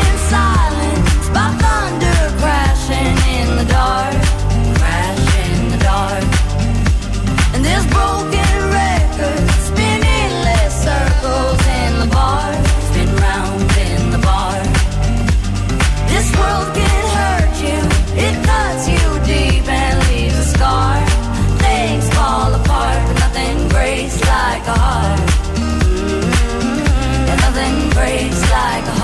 crashing in the dark, crash in the dark. And this broken record spinning less circles in the bar, spin round in the bar. This world can hurt you, it cuts you deep and leaves a scar. Things fall apart, but nothing breaks like a heart. Mm, and nothing breaks like a heart.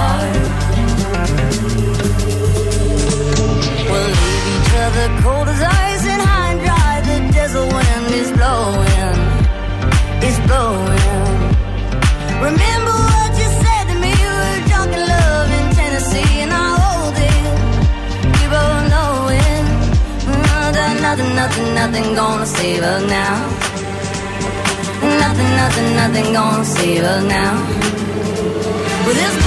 Other cold as ice and high and dry. The desert wind is blowing, it's blowing. Remember what you said to me? We were drunk in love in Tennessee, and I hold it. We both know it. Nothing, nothing, nothing gonna save us now. Nothing, nothing, nothing gonna save us now. With this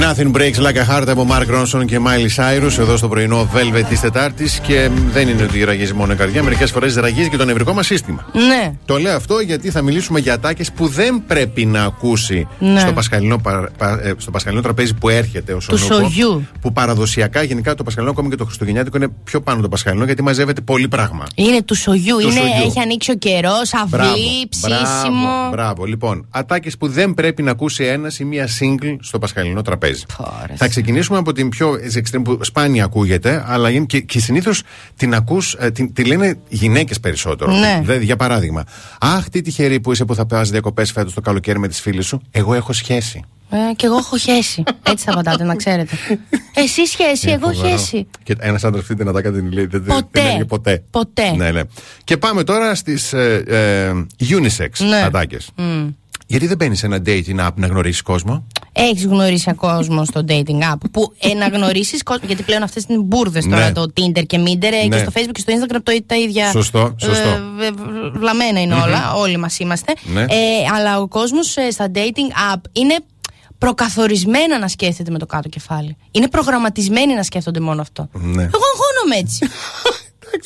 Nothing breaks like a heart από Mark Ronson και Miley Cyrus εδώ στο πρωινό Velvet της Τετάρτης. Και δεν είναι ότι ραγίζει μόνο η καρδιά, μερικές φορές ραγίζει και το νευρικό μας σύστημα. Ναι. Το λέω αυτό γιατί θα μιλήσουμε για ατάκες που δεν πρέπει να ακούσει Ναι. στο, πασχαλινό, παρα- πα- ε, στο πασχαλινό τραπέζι που έρχεται ο Του Σογιού. Που παραδοσιακά γενικά το πασχαλινό ακόμη και το χριστουγεννιάτικο είναι πιο πάνω το πασχαλινό γιατί μαζεύεται πολύ πράγμα. Είναι του σογιού. Του Είναι, σογιού. έχει ανοίξει ο καιρός, αυλή, ψήσιμο. Μπράβο, μπράβο. Λοιπόν, ατάκες που δεν πρέπει να ακούσει ένας ή μία single στο πασχαλινό τραπέζι. Θα ξεκινήσουμε από την πιο extreme που σπάνια ακούγεται, αλλά είναι και, και συνήθως την ακούς, την, τη λένε γυναίκες περισσότερο. Ναι. Δηλαδή, για παράδειγμα, Αχ, τι τυχερή που είσαι που θα πας διακοπές φέτος το καλοκαίρι με τις φίλες σου. Εγώ έχω σχέση. Ε, και εγώ έχω χέσει. Έτσι θα πατάτε, να ξέρετε. Εσύ σχέση, Είναι εγώ φοβερό. χέσει. Και ένας άντρας αυτή την ατάκα την λέει. Δεν, δεν- Ποτέ. δεν έλεγε ποτέ. Ποτέ. Ναι, ναι. Και πάμε τώρα στις ε, ε, unisex Ναι. ατάκες. Μμ. Γιατί δεν μπαίνει σε ένα dating app να γνωρίσεις κόσμο; Έχεις γνωρίσει κόσμο στο dating app που ε, να γνωρίσεις κόσμο. Γιατί πλέον αυτές είναι μπουρδες τώρα Ναι. το Tinder και Minder ε, και Ναι. στο Facebook και στο Instagram το, τα ίδια. Σωστό, σωστό. ε, βε- βε- βλαμμένα είναι Μμμ. όλα. Όλοι μας είμαστε. Ναι. Ε, αλλά ο κόσμος στα dating app είναι προκαθορισμένα να σκέφτεται με το κάτω κεφάλι. Είναι προγραμματισμένοι να σκέφτονται μόνο αυτό. Ναι. Εγώ αγχώνομαι έτσι.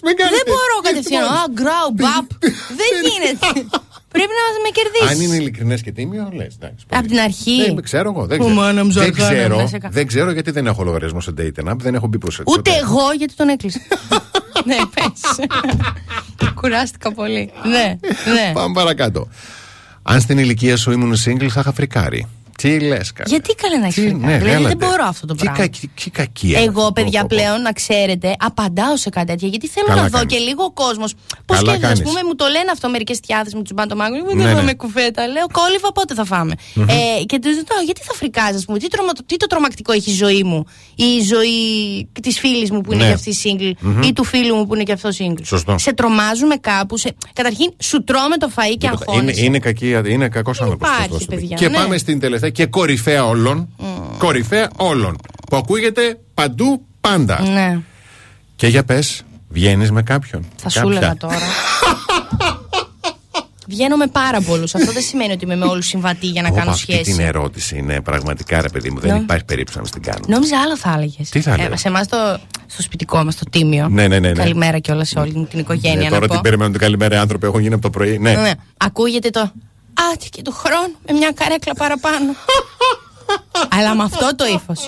Δεν μπορώ κατευθείαν. Α, γκράου, μπαπ. [laughs] Δεν γίνεται. Πρέπει να με κερδίσεις. Αν είναι ειλικρινές και τίμιο, λες. Από την αρχή. Δεν ξέρω εγώ. Δεν Ω, ξέρω. μάνα μου, δεν, ζαρκάνα, ξέρω να σε κα- δεν ξέρω γιατί δεν έχω λογαριασμό σε dating app. Δεν έχω μπει προς Ούτε εγώ γιατί τον έκλεισα. [laughs] ναι, πες. [laughs] Κουράστηκα πολύ. Ναι, ναι. Πάμε παρακάτω. Αν στην ηλικία σου ήμουν single, θα είχα φρικάρει. Τι λες, καλά. Γιατί καλά να έχει Τι, φρικάρει. ναι, Δηλαδή έλατε. δεν μπορώ αυτό το Τι πράγμα. κακή- Τι κακία. Εγώ, παιδιά, πλέον να ξέρετε, απαντάω σε κάτι τέτοια. Γιατί θέλω Καλά να δω κάνεις. και λίγο ο κόσμος. Πώ Καλά σκέφτεται, ας κάνεις. πούμε, μου το λένε αυτό μερικές τιάδε με τους μπαντομάγκου. Δεν Ναι, ναι, ναι. με κουβέντα. Λέω, κόλληβα πότε θα φάμε. Μμμ. Ε, και τους ζητάω, γιατί θα φρικάζεις, ας πούμε, τι, τρομα, τι το τρομακτικό έχει η ζωή μου, ή η ζωή της φίλης μου που είναι Ναι. και αυτή single, Μμμ. ή του φίλου μου που είναι και αυτό single. Σωστό. Σε τρομάζουμε κάπου. Σε... Καταρχήν, σου τρώμε το φα και Είναι, αγχώνεσαι. είναι, κακή, είναι κακός άνθρωπος υπάρχει, αυτός. παιδιά, Και ναι. πάμε στην τελευταία και κορυφαία όλων. Κορυφαία όλων. Που ακούγεται παντού πάντα. Ναι, Και για πες, βγαίνεις με κάποιον. θα σου Κάποια. έλεγα τώρα. [laughs] Βγαίνω με πάρα πολλούς. Αυτό δεν σημαίνει ότι είμαι με όλους συμβατή για να Ωπα, κάνω αυτή σχέση. την ερώτηση είναι πραγματικά ρε παιδί μου. Δεν Ναι. υπάρχει περίπτωση να στην κάνω. Νόμιζα άλλο θα έλεγες. Τι θα έλεγα; σε εμάς το, στο σπιτικό μας, το τίμιο. Ναι, ναι, ναι, ναι. Καλημέρα και όλα σε όλη μου την οικογένεια. Ναι, να τώρα πω. την περιμένουν την καλημέρα οι άνθρωποι. Έχω γίνει από το πρωί. Ναι. Ναι. Ακούγεται το. Άτι και του χρόνου με μια καρέκλα παραπάνω. Αλλά με αυτό το ύφος.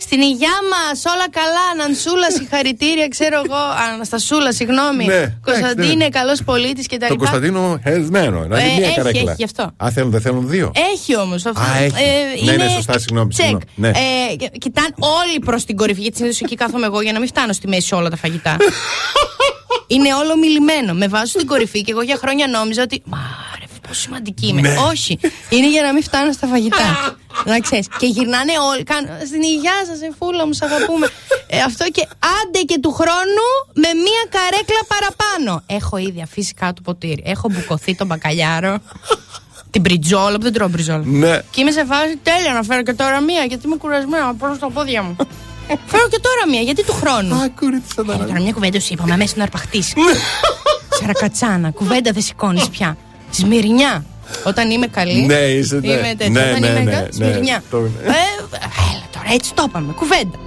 Στην υγειά μας, όλα καλά. Νανσούλα, συγχαρητήρια, ξέρω εγώ. Αναστασούλα, συγγνώμη. Ναι, Κωνσταντίνε, εντάξει, ναι. καλός πολίτης κτλ. Το Κωνσταντίνο χεσμένο. Να Ε, είναι μία έχει, καρέκλα. έχει, γι' αυτό. Α, θέλουν, δεν θέλουν δύο; Έχει όμως αυτό. Α, έχει. Ναι, ναι, σωστά, συγγνώμη, Τσεκ. συγγνώμη, ναι. Ε, και- κοιτάνε όλοι προς την κορυφή, γιατί συνήθως εκεί κάθομαι εγώ για να μην φτάνω στη μέση όλα τα φαγητά. [laughs] είναι όλο μιλημένο. Με βάζω στην κορυφή και εγώ για χρόνια νόμιζα ότι. Μα ρε, πόσο σημαντική είμαι. Ναι. Όχι. Είναι για να μην φτάνω στα φαγητά. να ξέρεις. Και γυρνάνε όλοι. Κάνουν, στην υγεία σας, φούλα μου, σ' αγαπούμε. ε, αυτό και άντε και του χρόνου με μία καρέκλα παραπάνω. Έχω ήδη αφήσει κάτω ποτήρι. Έχω μπουκωθεί τον μπακαλιάρο. την μπριτζόλα που δεν τρώω μπριτζόλα. Ναι. Και είμαι σε φάση τέλεια να φέρω και τώρα μία γιατί είμαι κουρασμένο να πάω στα πόδια μου. φέρω και τώρα μία γιατί του χρόνου. Άκουρε τη Ε, τώρα μια κουβέντα σου είπαμε μέσα να αρπαχτείς. Σαρακατσάνα, κουβέντα δεν σηκώνεις πια. Σμυρνιά. Όταν είμαι καλή. Ναι, είσαι, ναι. Είμαι τέτοια. Ναι, Όταν ναι, είμαι ναι, καλή. ναι. Σμυρνιά. Το- Ε, έλα τώρα, έτσι το είπαμε. Κουβέντα.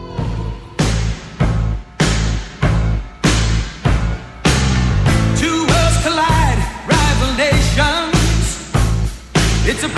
Two worlds collide, rival nations. It's a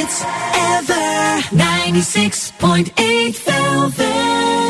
hits ever. 96.8 Velvet.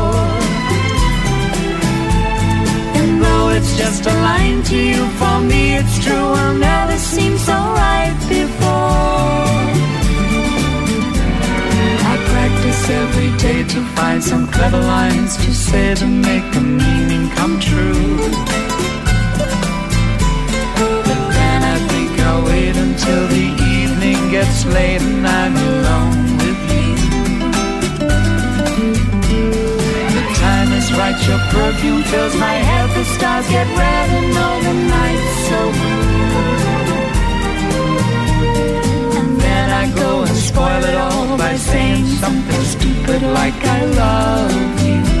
It's just a line to you. For me, it's true. Will never seem so right before. I practice every day to find some clever lines to say to make the meaning come true. But then I think I'll wait until the evening gets late and I'm alone right, your perfume fills my head. The stars get red and all the nights so blue. And then I go and spoil it all by saying something stupid like I love you.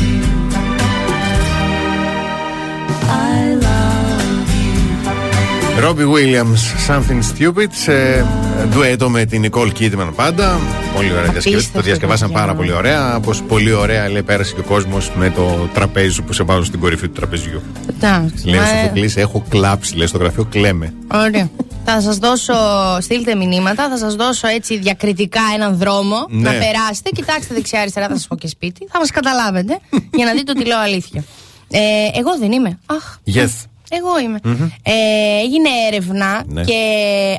Ρόμπι Williams, Something Stupid, σε ντουέτο με την Nicole Kidman πάντα. Πολύ ωραία διασκευή. Το διασκευάσαν πάρα πολύ ωραία. Όπως πολύ ωραία λέει πέρασε και ο κόσμος με το τραπέζι σου που σε βάζω στην κορυφή του τραπεζιού. Εντάξει. Λέω μα, στο ε, κλείσει, έχω κλάψει, λέει στο γραφείο, κλαίμε. Ωραία. θα σας δώσω, στείλτε μηνύματα, θα σας δώσω έτσι διακριτικά έναν δρόμο Ναι. να περάσετε. Κοιτάξτε δεξιά-αριστερά, θα σας πω και σπίτι. Θα μας καταλάβετε για να δείτε ότι λέω αλήθεια. Ε, εγώ δεν είμαι. Αχ, Yes. Εγώ είμαι. Μμμ. Ε, έγινε έρευνα Ναι. και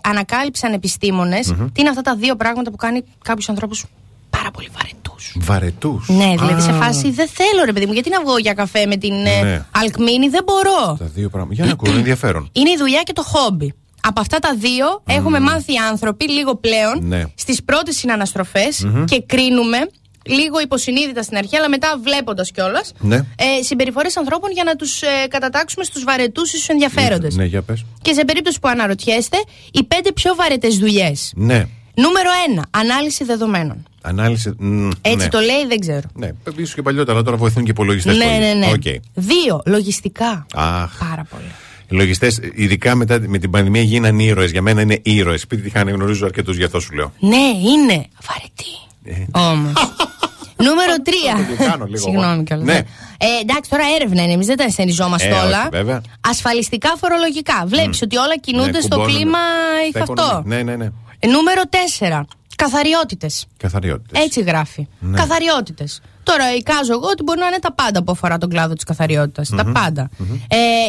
ανακάλυψαν επιστήμονες Μμμ. τι είναι αυτά τα δύο πράγματα που κάνει κάποιους ανθρώπους πάρα πολύ βαρετούς. Βαρετούς. Ναι, δηλαδή σε φάση δεν θέλω ρε παιδί μου, γιατί να βγω για καφέ με την ε, Ναι. Αλκμίνη, δεν μπορώ. Τα δύο πράγματα. Για να ακούω, είναι ενδιαφέρον. Είναι η δουλειά και το χόμπι. Από αυτά τα δύο έχουμε μάθει οι άνθρωποι λίγο πλέον Ναι. στις πρώτες συναναστροφές Μμμ. και κρίνουμε λίγο υποσυνείδητα στην αρχή, αλλά μετά βλέποντας κιόλας. Ναι. Ε, Συμπεριφορές ανθρώπων για να τους ε, κατατάξουμε στους βαρετούς ή στους ενδιαφέροντες. Ναι, για πες. Και σε περίπτωση που αναρωτιέστε, οι πέντε πιο βαρετές δουλειές. Ναι. Νούμερο 1. Ανάλυση δεδομένων. Ανάλυση. μ, Έτσι ναι. το λέει, δεν ξέρω. Ναι, ίσως και παλιότερα, τώρα βοηθούν και υπολογιστές. ναι, ναι, ναι. Οκ. Δύο. Λογιστικά. Αχ. Πάρα πολύ. Οι λογιστές, ειδικά μετά με την πανδημία, γίνανε ήρωες. Για μένα είναι ήρωες. Επειδή είχαν γνωρίζω αρκετούς, γι' αυτό σου λέω. Ναι, είναι βαρετή. Όμως. [laughs] Νούμερο 3. το κάνω λίγο Συγγνώμη εγώ. κιόλας. Ναι. Ε, εντάξει, τώρα έρευνα είναι, εμείς δεν τα ενστερνιζόμαστε Ε, όχι, όλα. βέβαια. Ασφαλιστικά φορολογικά. Βλέπεις ότι όλα κινούνται Ναι, στο κουμπώνουν. κλίμα Στα ηθαυτό. οικονομία. Ναι, ναι, ναι. Ε, Νούμερο 4. Καθαριότητες. Καθαριότητες. Έτσι γράφει. Ναι. Καθαριότητες. Τώρα, εικάζω εγώ ότι μπορεί να είναι τα πάντα που αφορά τον κλάδο της καθαριότητας. Τα Μμμ. πάντα.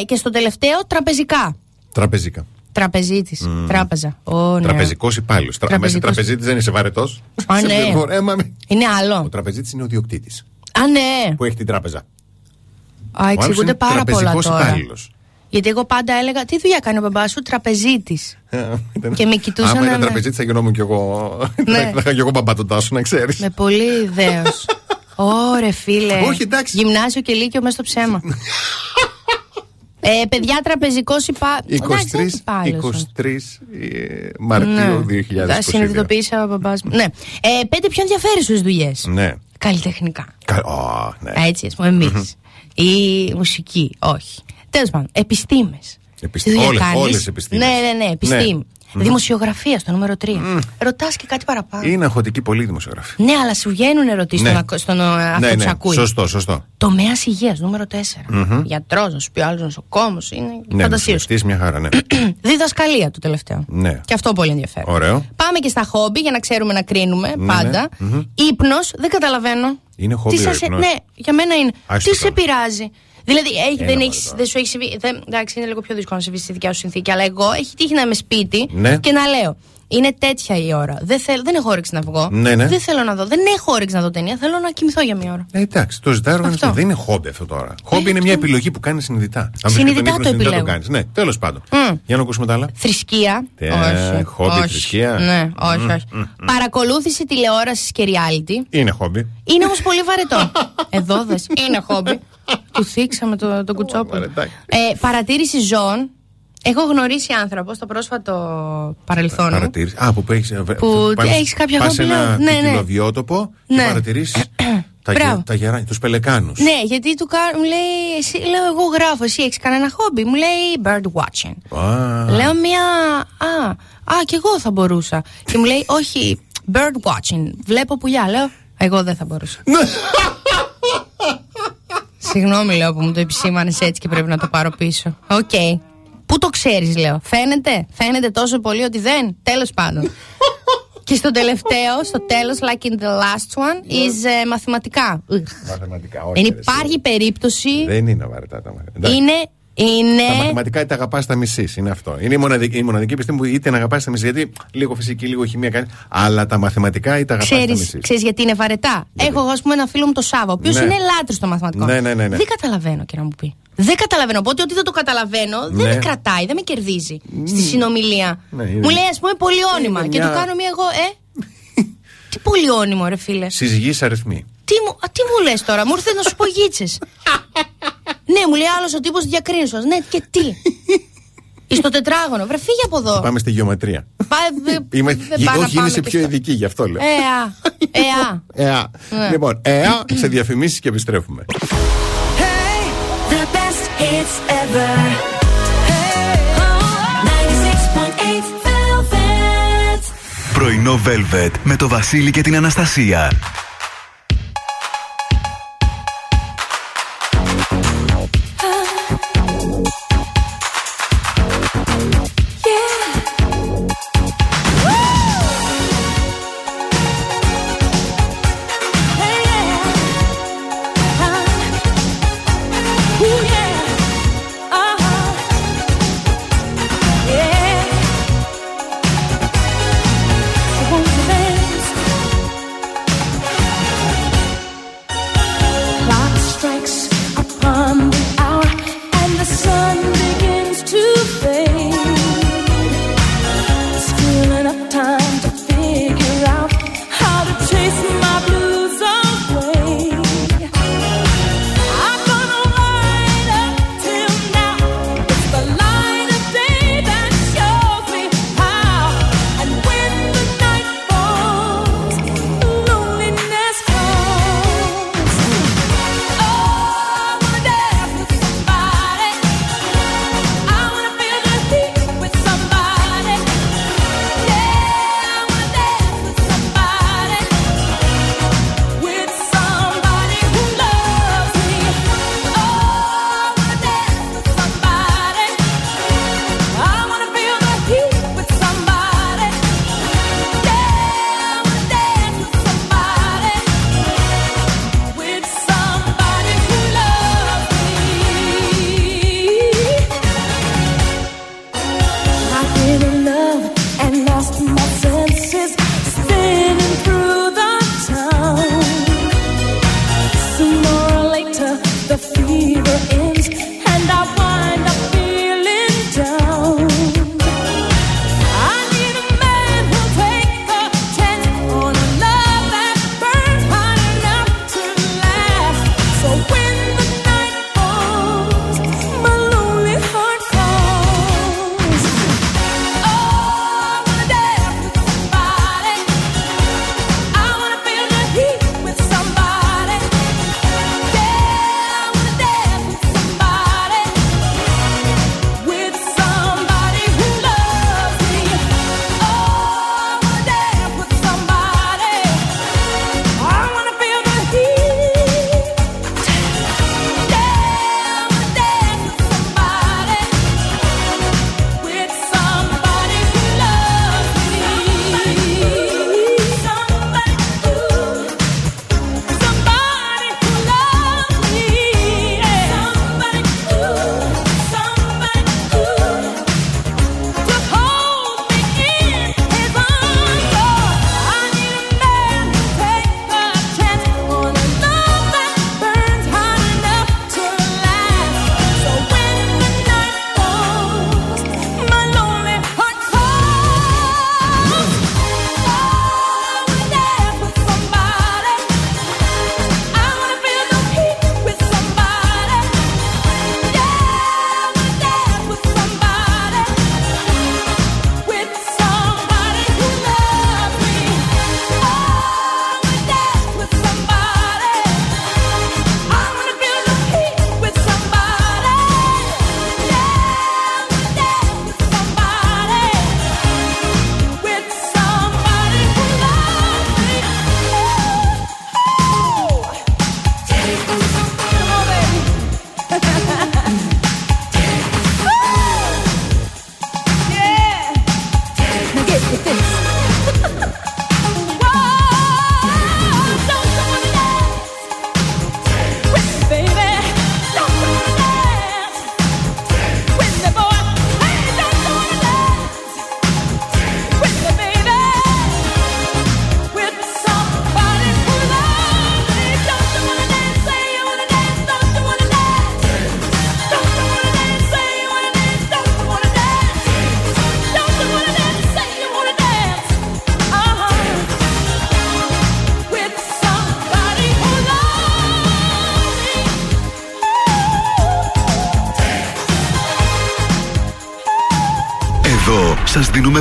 Ε, και στο τελευταίο, τραπεζικά. Τραπεζικά. Τραπεζίτης. Μμ. Τράπεζα. Ω, ναι. Τραπεζικός υπάλληλος. Μέσα Τραπεζικός. τραπεζίτης δεν είσαι βαρετός. Α, ναι. Είναι άλλο. Ο τραπεζίτης είναι ο διοκτήτη Α, ναι. που έχει την τράπεζα. Α, εξηγούνται είναι πάρα πολλά τραπεζικός τώρα. υπάλληλος. Γιατί εγώ πάντα έλεγα, τι δουλειά κάνει ο μπαμπάς σου, τραπεζίτης. Και με κοιτούσαν, Άμα ήταν ναι. τραπεζίτης, θα γινόμουν κι εγώ. Ναι. [laughs] Θα είχα κι εγώ μπαμπά τον τάσο, να ξέρεις. Με πολύ ιδέως. [laughs] Ωρε φίλε. Όχι, εντάξει. Γυμνάσιο και λύκειο μέσα στο ψέμα. [laughs] ε, παιδιά, τραπεζικός υπά... 23, Εντάξει, δεν είναι υπάλληλος. 23 ε, Μαρτίου Ναι. Τα 2022. συνειδητοποίησα ο μπαμπάς μου. Ναι. Ε, πέντε πιο ενδιαφέρουσες δουλειές. Ναι. Καλλιτεχνικά. Κα- Ω, ναι. Έτσι, ας πούμε, εμείς. Η μουσική, όχι. Τέλος πάντων, επιστήμες. Επιστή- όλες- όλες οι επιστήμες. Ναι, ναι, ναι, επιστήμη. Ναι. Δημοσιογραφία στο νούμερο 3. Ρωτάς και κάτι παραπάνω. Είναι αγχωτική πολύ δημοσιογραφή. Ναι, αλλά σου βγαίνουν ερωτήσεις Ναι. στον, ακο- στον ε, αυτό Ναι, που ναι. σε ακούει. Σωστό, σωστό. Τομέας υγείας, νούμερο 4. Μμμ. Γιατρός, να σου πει ο άλλο νοσοκόμος. Είναι Ναι, φαντασίως. νοσηλευτής, μια χαρά, ναι. [clears throat] Διδασκαλία το τελευταίο. ναι. Και αυτό πολύ ενδιαφέρον. Ωραίο. Πάμε και στα χόμπι για να ξέρουμε να κρίνουμε Ναι, πάντα. ναι. Μμμ. Ύπνος, δεν καταλαβαίνω. Είναι χόμπι Τι ο σας- ύπνος. Ναι, για μένα είναι. Ας Τι το σε κάνω. πειράζει; Δηλαδή, έχει, Έλα, δεν, μωρέ έχεις, τώρα. δεν σου έχει συμβεί. Δεν, εντάξει, είναι λίγο πιο δύσκολο να συμβεί στη δικιά σου συνθήκη. Αλλά εγώ έχει τύχει να είμαι σπίτι Ναι. και να λέω. Είναι τέτοια η ώρα. Δεν, θέλ, δεν έχω όρεξη να βγω. Ναι, ναι. Δεν θέλω να δω. Δεν έχω όρεξη να δω ταινία. Θέλω να κοιμηθώ για μία ώρα. Ε, εντάξει, το ζητάει οργανισμός. Αυτό. Δεν είναι χόμπι αυτό τώρα. Χόμπι είναι μια επιλογή που κάνει συνειδητά. Αν βρεις Συνειδητά τον ύπνο, το συνειδητά επιλέγω. κάνεις. Ναι, τέλος πάντων. Μμ. Για να ακούσουμε τα άλλα. Θρησκεία. Ε, όχι. χόμπι, όχι. θρησκεία. Ναι, όχι, Μμ, όχι. μμ, μμ. Παρακολούθηση τηλεόρασης και reality. Είναι χόμπι. Είναι όμως πολύ βαρετό. [laughs] Εδώ δες. Είναι χόμπι. Του θίξαμε το, το κουτσόπουλο. Ε, παρατήρηση ζώων. Έχω γνωρίσει άνθρωπος στο πρόσφατο παρελθόν. μου, Παρατήρηση. Α, που έχεις. Που έχεις κάποια Πας σε αγάπη, ένα ναι, ναι. ποικιλοβιότοπο και Ναι. παρατηρήσεις [clears throat] τα, Μπράβο. γε- τα γεράνια, τους πελεκάνους. Ναι, γιατί του κα- μου λέει, εσύ, λέω, εγώ γράφω, εσύ έχεις κανένα χόμπι. Μου λέει bird watching. Λέω μία. Α, α, κι εγώ θα μπορούσα. και μου λέει, όχι, bird watching. Βλέπω πουλιά. Λέω, εγώ δεν θα μπορούσα. Συγγνώμη, λέω που μου το επισήμανες έτσι και πρέπει να το πάρω πίσω. Οκ. Πού το ξέρεις, λέω. Φαίνεται, φαίνεται τόσο πολύ ότι δεν. Τέλος πάντων. [laughs] και στο τελευταίο, στο τέλος, like in the last one, is ε, μαθηματικά. Ugh. Μαθηματικά, όχι. Δεν ρε, εσύ. υπάρχει περίπτωση. Δεν είναι βαρετά τα μαθηματικά. Είναι. Είναι. Τα μαθηματικά είτε αγαπάς τα μισή. Είναι αυτό. Είναι η μοναδική, η μοναδική επιστήμη που είτε να αγαπάς τα μισή. Γιατί λίγο φυσική, λίγο χημία κάνει. Αλλά τα μαθηματικά είτε αγαπάς τα Ξέρεις, μισή. ξέρεις γιατί είναι βαρετά; Έχω εγώ, ας πούμε, ένα φίλο μου, το Σάβα, ο οποίος Ναι. είναι λάτρη στο μαθηματικό. Ναι, ναι, ναι, ναι. Δεν καταλαβαίνω και να μου πει. Δεν καταλαβαίνω. Οπότε ότι δεν το καταλαβαίνω, δεν Ναι. με κρατάει, δεν με κερδίζει στη συνομιλία. Ναι, είναι- Μου λέει, ας πούμε, πολυόνυμα. Είναι Και μια- του κάνω μία εγώ, ε; [laughs] τι πολυόνυμο, ρε φίλε. Συζυγής αριθμοί. Τι μου, α, τι μου λες τώρα, μου ήρθες να σου πω γίτσες. [laughs] ναι, μου λέει άλλος ο τύπος διακρίνησο. Ναι, και τι; [laughs] Εις το τετράγωνο, βρε φύγε από εδώ. Πάμε στη γεωμετρία. Πά- δε- Είμαι, δεν πάω να όχι, πάμε είσαι και πιο στο- ειδική, γι' αυτό λέω. Ε, α, ε, α. ΕΑ. Ναι. Λοιπόν, ΕΑ σε διαφημίσεις και επιστρέφουμε. The best hits ever. oh, 96.8 Velvet. Πρωινό Velvet με το Βασίλη και την Αναστασία.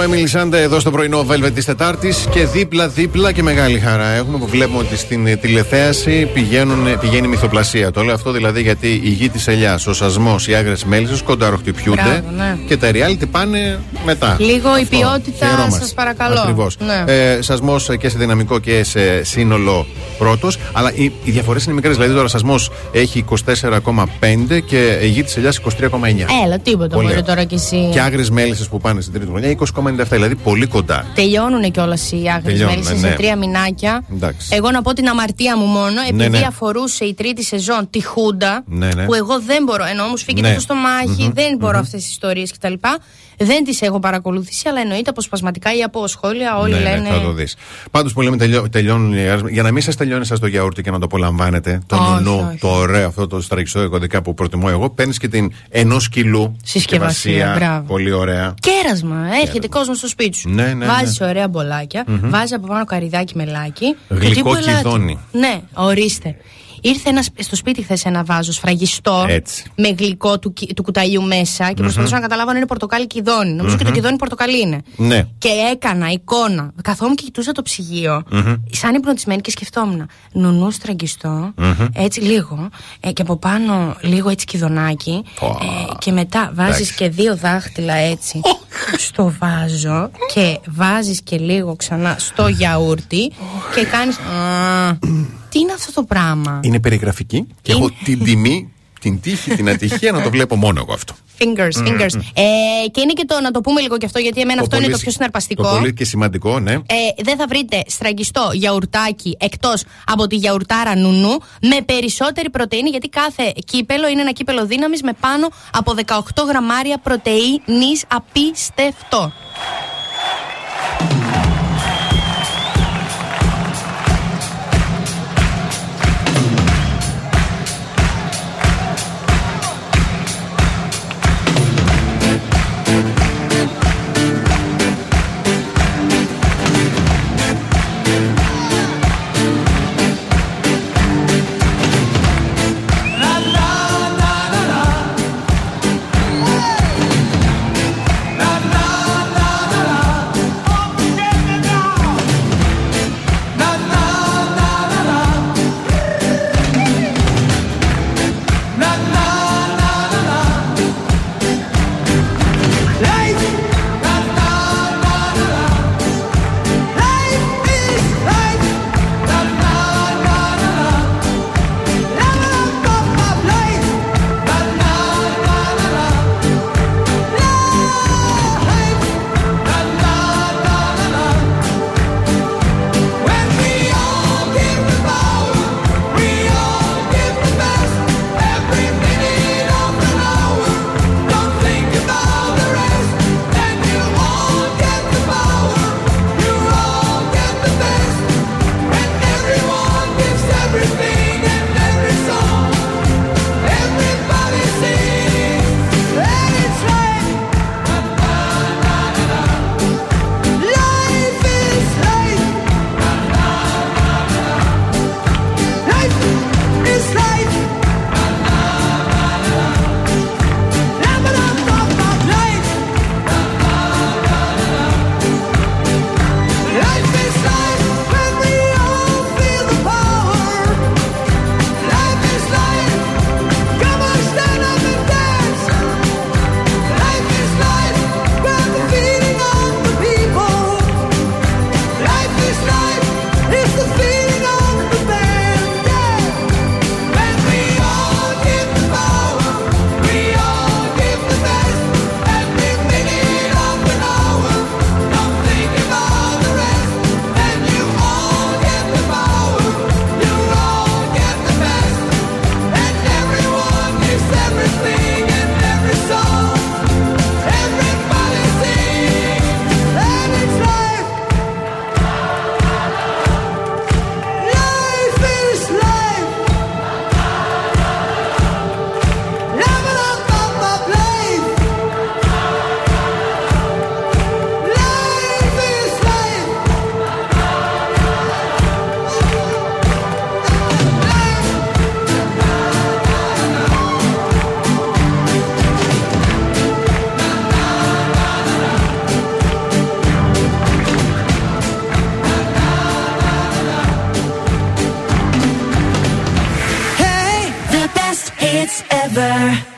Από Emily Sande εδώ στο πρωινό Velvet της Τετάρτης και δίπλα-δίπλα και μεγάλη χαρά έχουμε που βλέπουμε ότι στην ε, τηλεθέαση πηγαίνουν, πηγαίνει η μυθοπλασία. Το λέω αυτό δηλαδή γιατί η γη της Ελιάς, ο σασμός, οι άγρες μέλισσες κονταροχτυπιούνται Μπράβο, ναι. και τα reality πάνε μετά. Λίγο η Αυτό. ποιότητα, Χαιρόμαστε. σας παρακαλώ. Ακριβώς. Ναι. Ε, σασμός και σε δυναμικό και σε σύνολο πρώτος. Αλλά οι, οι διαφορές είναι μικρές. Δηλαδή τώρα ο σασμός έχει 24,5 και η γη της Ελιάς 23,9. Έλα, τίποτα Πολύ μπορεί ωραία. τώρα κι εσύ. Και άγριε μέλισσες που πάνε στην τρίτη χρονιά 20,97. Δηλαδή πολύ κοντά. Τελειώνουν κιόλα οι άγριε Τελειώνουν, μέλισσε ναι. σε τρία μηνάκια. Εντάξει. Εγώ να πω την αμαρτία μου μόνο, επειδή ναι. αφορούσε η τρίτη σεζόν τη Χούντα, Ναι, ναι. που εγώ δεν μπορώ, ενώ μου σφίγγεται Ναι. το στομάχι, Μμμ, δεν μπορώ μμμ. αυτέ τι ιστορίε κτλ. Δεν τις έχω παρακολουθήσει, αλλά εννοείται αποσπασματικά ή από σχόλια όλοι ναι, λένε. ναι, θα το δεις. Πάντως που λέμε τελειώ, τελειώνουν οι άγριε Για να μην σας τελειώνει σας το γιαούρτι και να το απολαμβάνετε, το Όχι, νουνού, όχι. το ωραίο αυτό το στραγγιστό κωδικά που προτιμώ εγώ, παίρνεις και την ενός κιλού Συσκευασία, μπράβο. Πολύ ωραία. Κέρασμα, έρχεται κόσμος στο σπίτι σου. Ναι, ναι, Βάζεις ναι. ωραία μπολάκια, Μμμ. βάζεις από πάνω καριδάκι μελάκι. Γλυκό και τύπου ελάτε. κυδόνι. Ναι, ορίστε. Ήρθε ένα, στο σπίτι χθες ένα βάζος σφραγιστό Έτσι. με γλυκό του, κι- του κουταλιού μέσα και Μμμ. προσπαθούσα να καταλάβω αν είναι πορτοκάλι κυδόνι. Νομίζω και το Μμμ. κυδόνι πορτοκαλί είναι. Ναι. Και έκανα εικόνα. Καθόμουν και κοιτούσα το ψυγείο, Μμμ. σαν υπνοτισμένη και σκεφτόμουν. Νουνού στραγγιστό, Μμμ. έτσι λίγο, ε, και από πάνω λίγο έτσι κυδονάκι. Πω. Ε, και μετά βάζεις Εντάξει. και δύο δάχτυλα έτσι στο βάζο και βάζεις και λίγο ξανά στο γιαούρτι και κάνεις. Τι είναι αυτό το πράγμα; Είναι περιγραφική και έχω την τιμή την τύχη, την ατυχία να το βλέπω μόνο εγώ αυτό. Fingers, Μμμ. fingers. Ε, και είναι και το να το πούμε λίγο και αυτό, γιατί εμένα αυτό είναι το πολύ πιο σι- συναρπαστικό. Το πολύ και σημαντικό, ναι. Ε, δεν θα βρείτε στραγγιστό γιαουρτάκι εκτός από τη γιαουρτάρα νουνού με περισσότερη πρωτενη, γιατί κάθε κύπελο είναι ένα κύπελο δύναμης με πάνω από 18 γραμμάρια πρωτενη. Απίστευτο. there.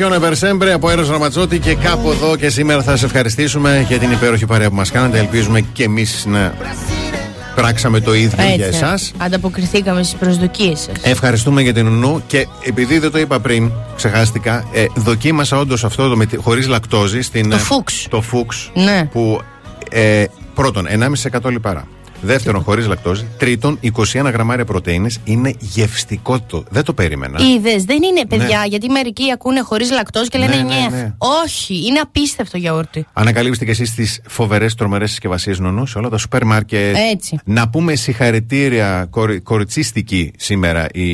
Per Πού είναι Μοσιόνα Περσέμπρε από Έρος Ραματσότη και κάπου εδώ και σήμερα θα σε ευχαριστήσουμε για την υπέροχη παρέα που μας κάνατε. Ελπίζουμε και εμείς να πράξαμε το ίδιο για εσάς. Ανταποκριθήκαμε στις προσδοκίες σας. Ευχαριστούμε για την ουνού και επειδή δεν το είπα πριν, ξεχάστηκα, ε, δοκίμασα όντως αυτό το χωρίς λακτόζη στην. Το ε, φούξ. Το φούξ. Ναι. Που ε, πρώτον 1,5% λιπαρά. Δεύτερον, χωρίς λακτόζη. Τρίτον, 21 γραμμάρια πρωτενε. Είναι γευστικό το. Δεν το περίμενα. Είδες, δεν είναι παιδιά, Ναι. γιατί μερικοί ακούνε χωρίς λακτό και λένε Ναι, ναι, νιέφ. ναι. Όχι, είναι απίστευτο γιαούρτι. Ανακαλύψτε και εσείς τις φοβερές, τρομερές συσκευασίες νονού σε όλα τα σούπερ μάρκετ. Έτσι. Να πούμε συγχαρητήρια κορι, κοριτσίστικη σήμερα η.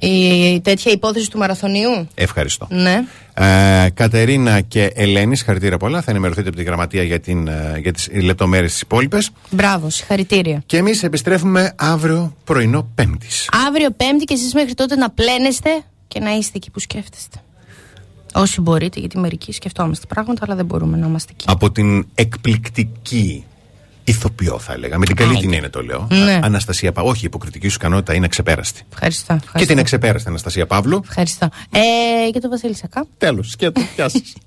Η τέτοια υπόθεση του μαραθωνίου. Ευχαριστώ. Ναι. Ε, Κατερίνα και Ελένη, συγχαρητήρια πολλά. Θα ενημερωθείτε από την γραμματεία για, την, ε, για τις λεπτομέρειες της υπόλοιπε. Μπράβο, συγχαρητήρια. Και εμείς επιστρέφουμε αύριο πρωινό Πέμπτης. Αύριο Πέμπτη και εσείς μέχρι τότε να πλένεστε και να είστε εκεί που σκέφτεστε. Όσοι μπορείτε, γιατί μερικοί σκεφτόμαστε πράγματα, αλλά δεν μπορούμε να είμαστε εκεί. Από την εκπληκτική ηθοποιό, θα έλεγα. Με την καλή την έννοια το λέω. Ναι. Αναστασία Παύλου. Όχι, η υποκριτική σου ικανότητα είναι ξεπέραστη Ευχαριστώ. Και την εξεπέραστη, Αναστασία Παύλου. Ευχαριστώ. Ε, και το Βασίλη Σακά. Τέλος, σκέτο, γεια σας. [laughs]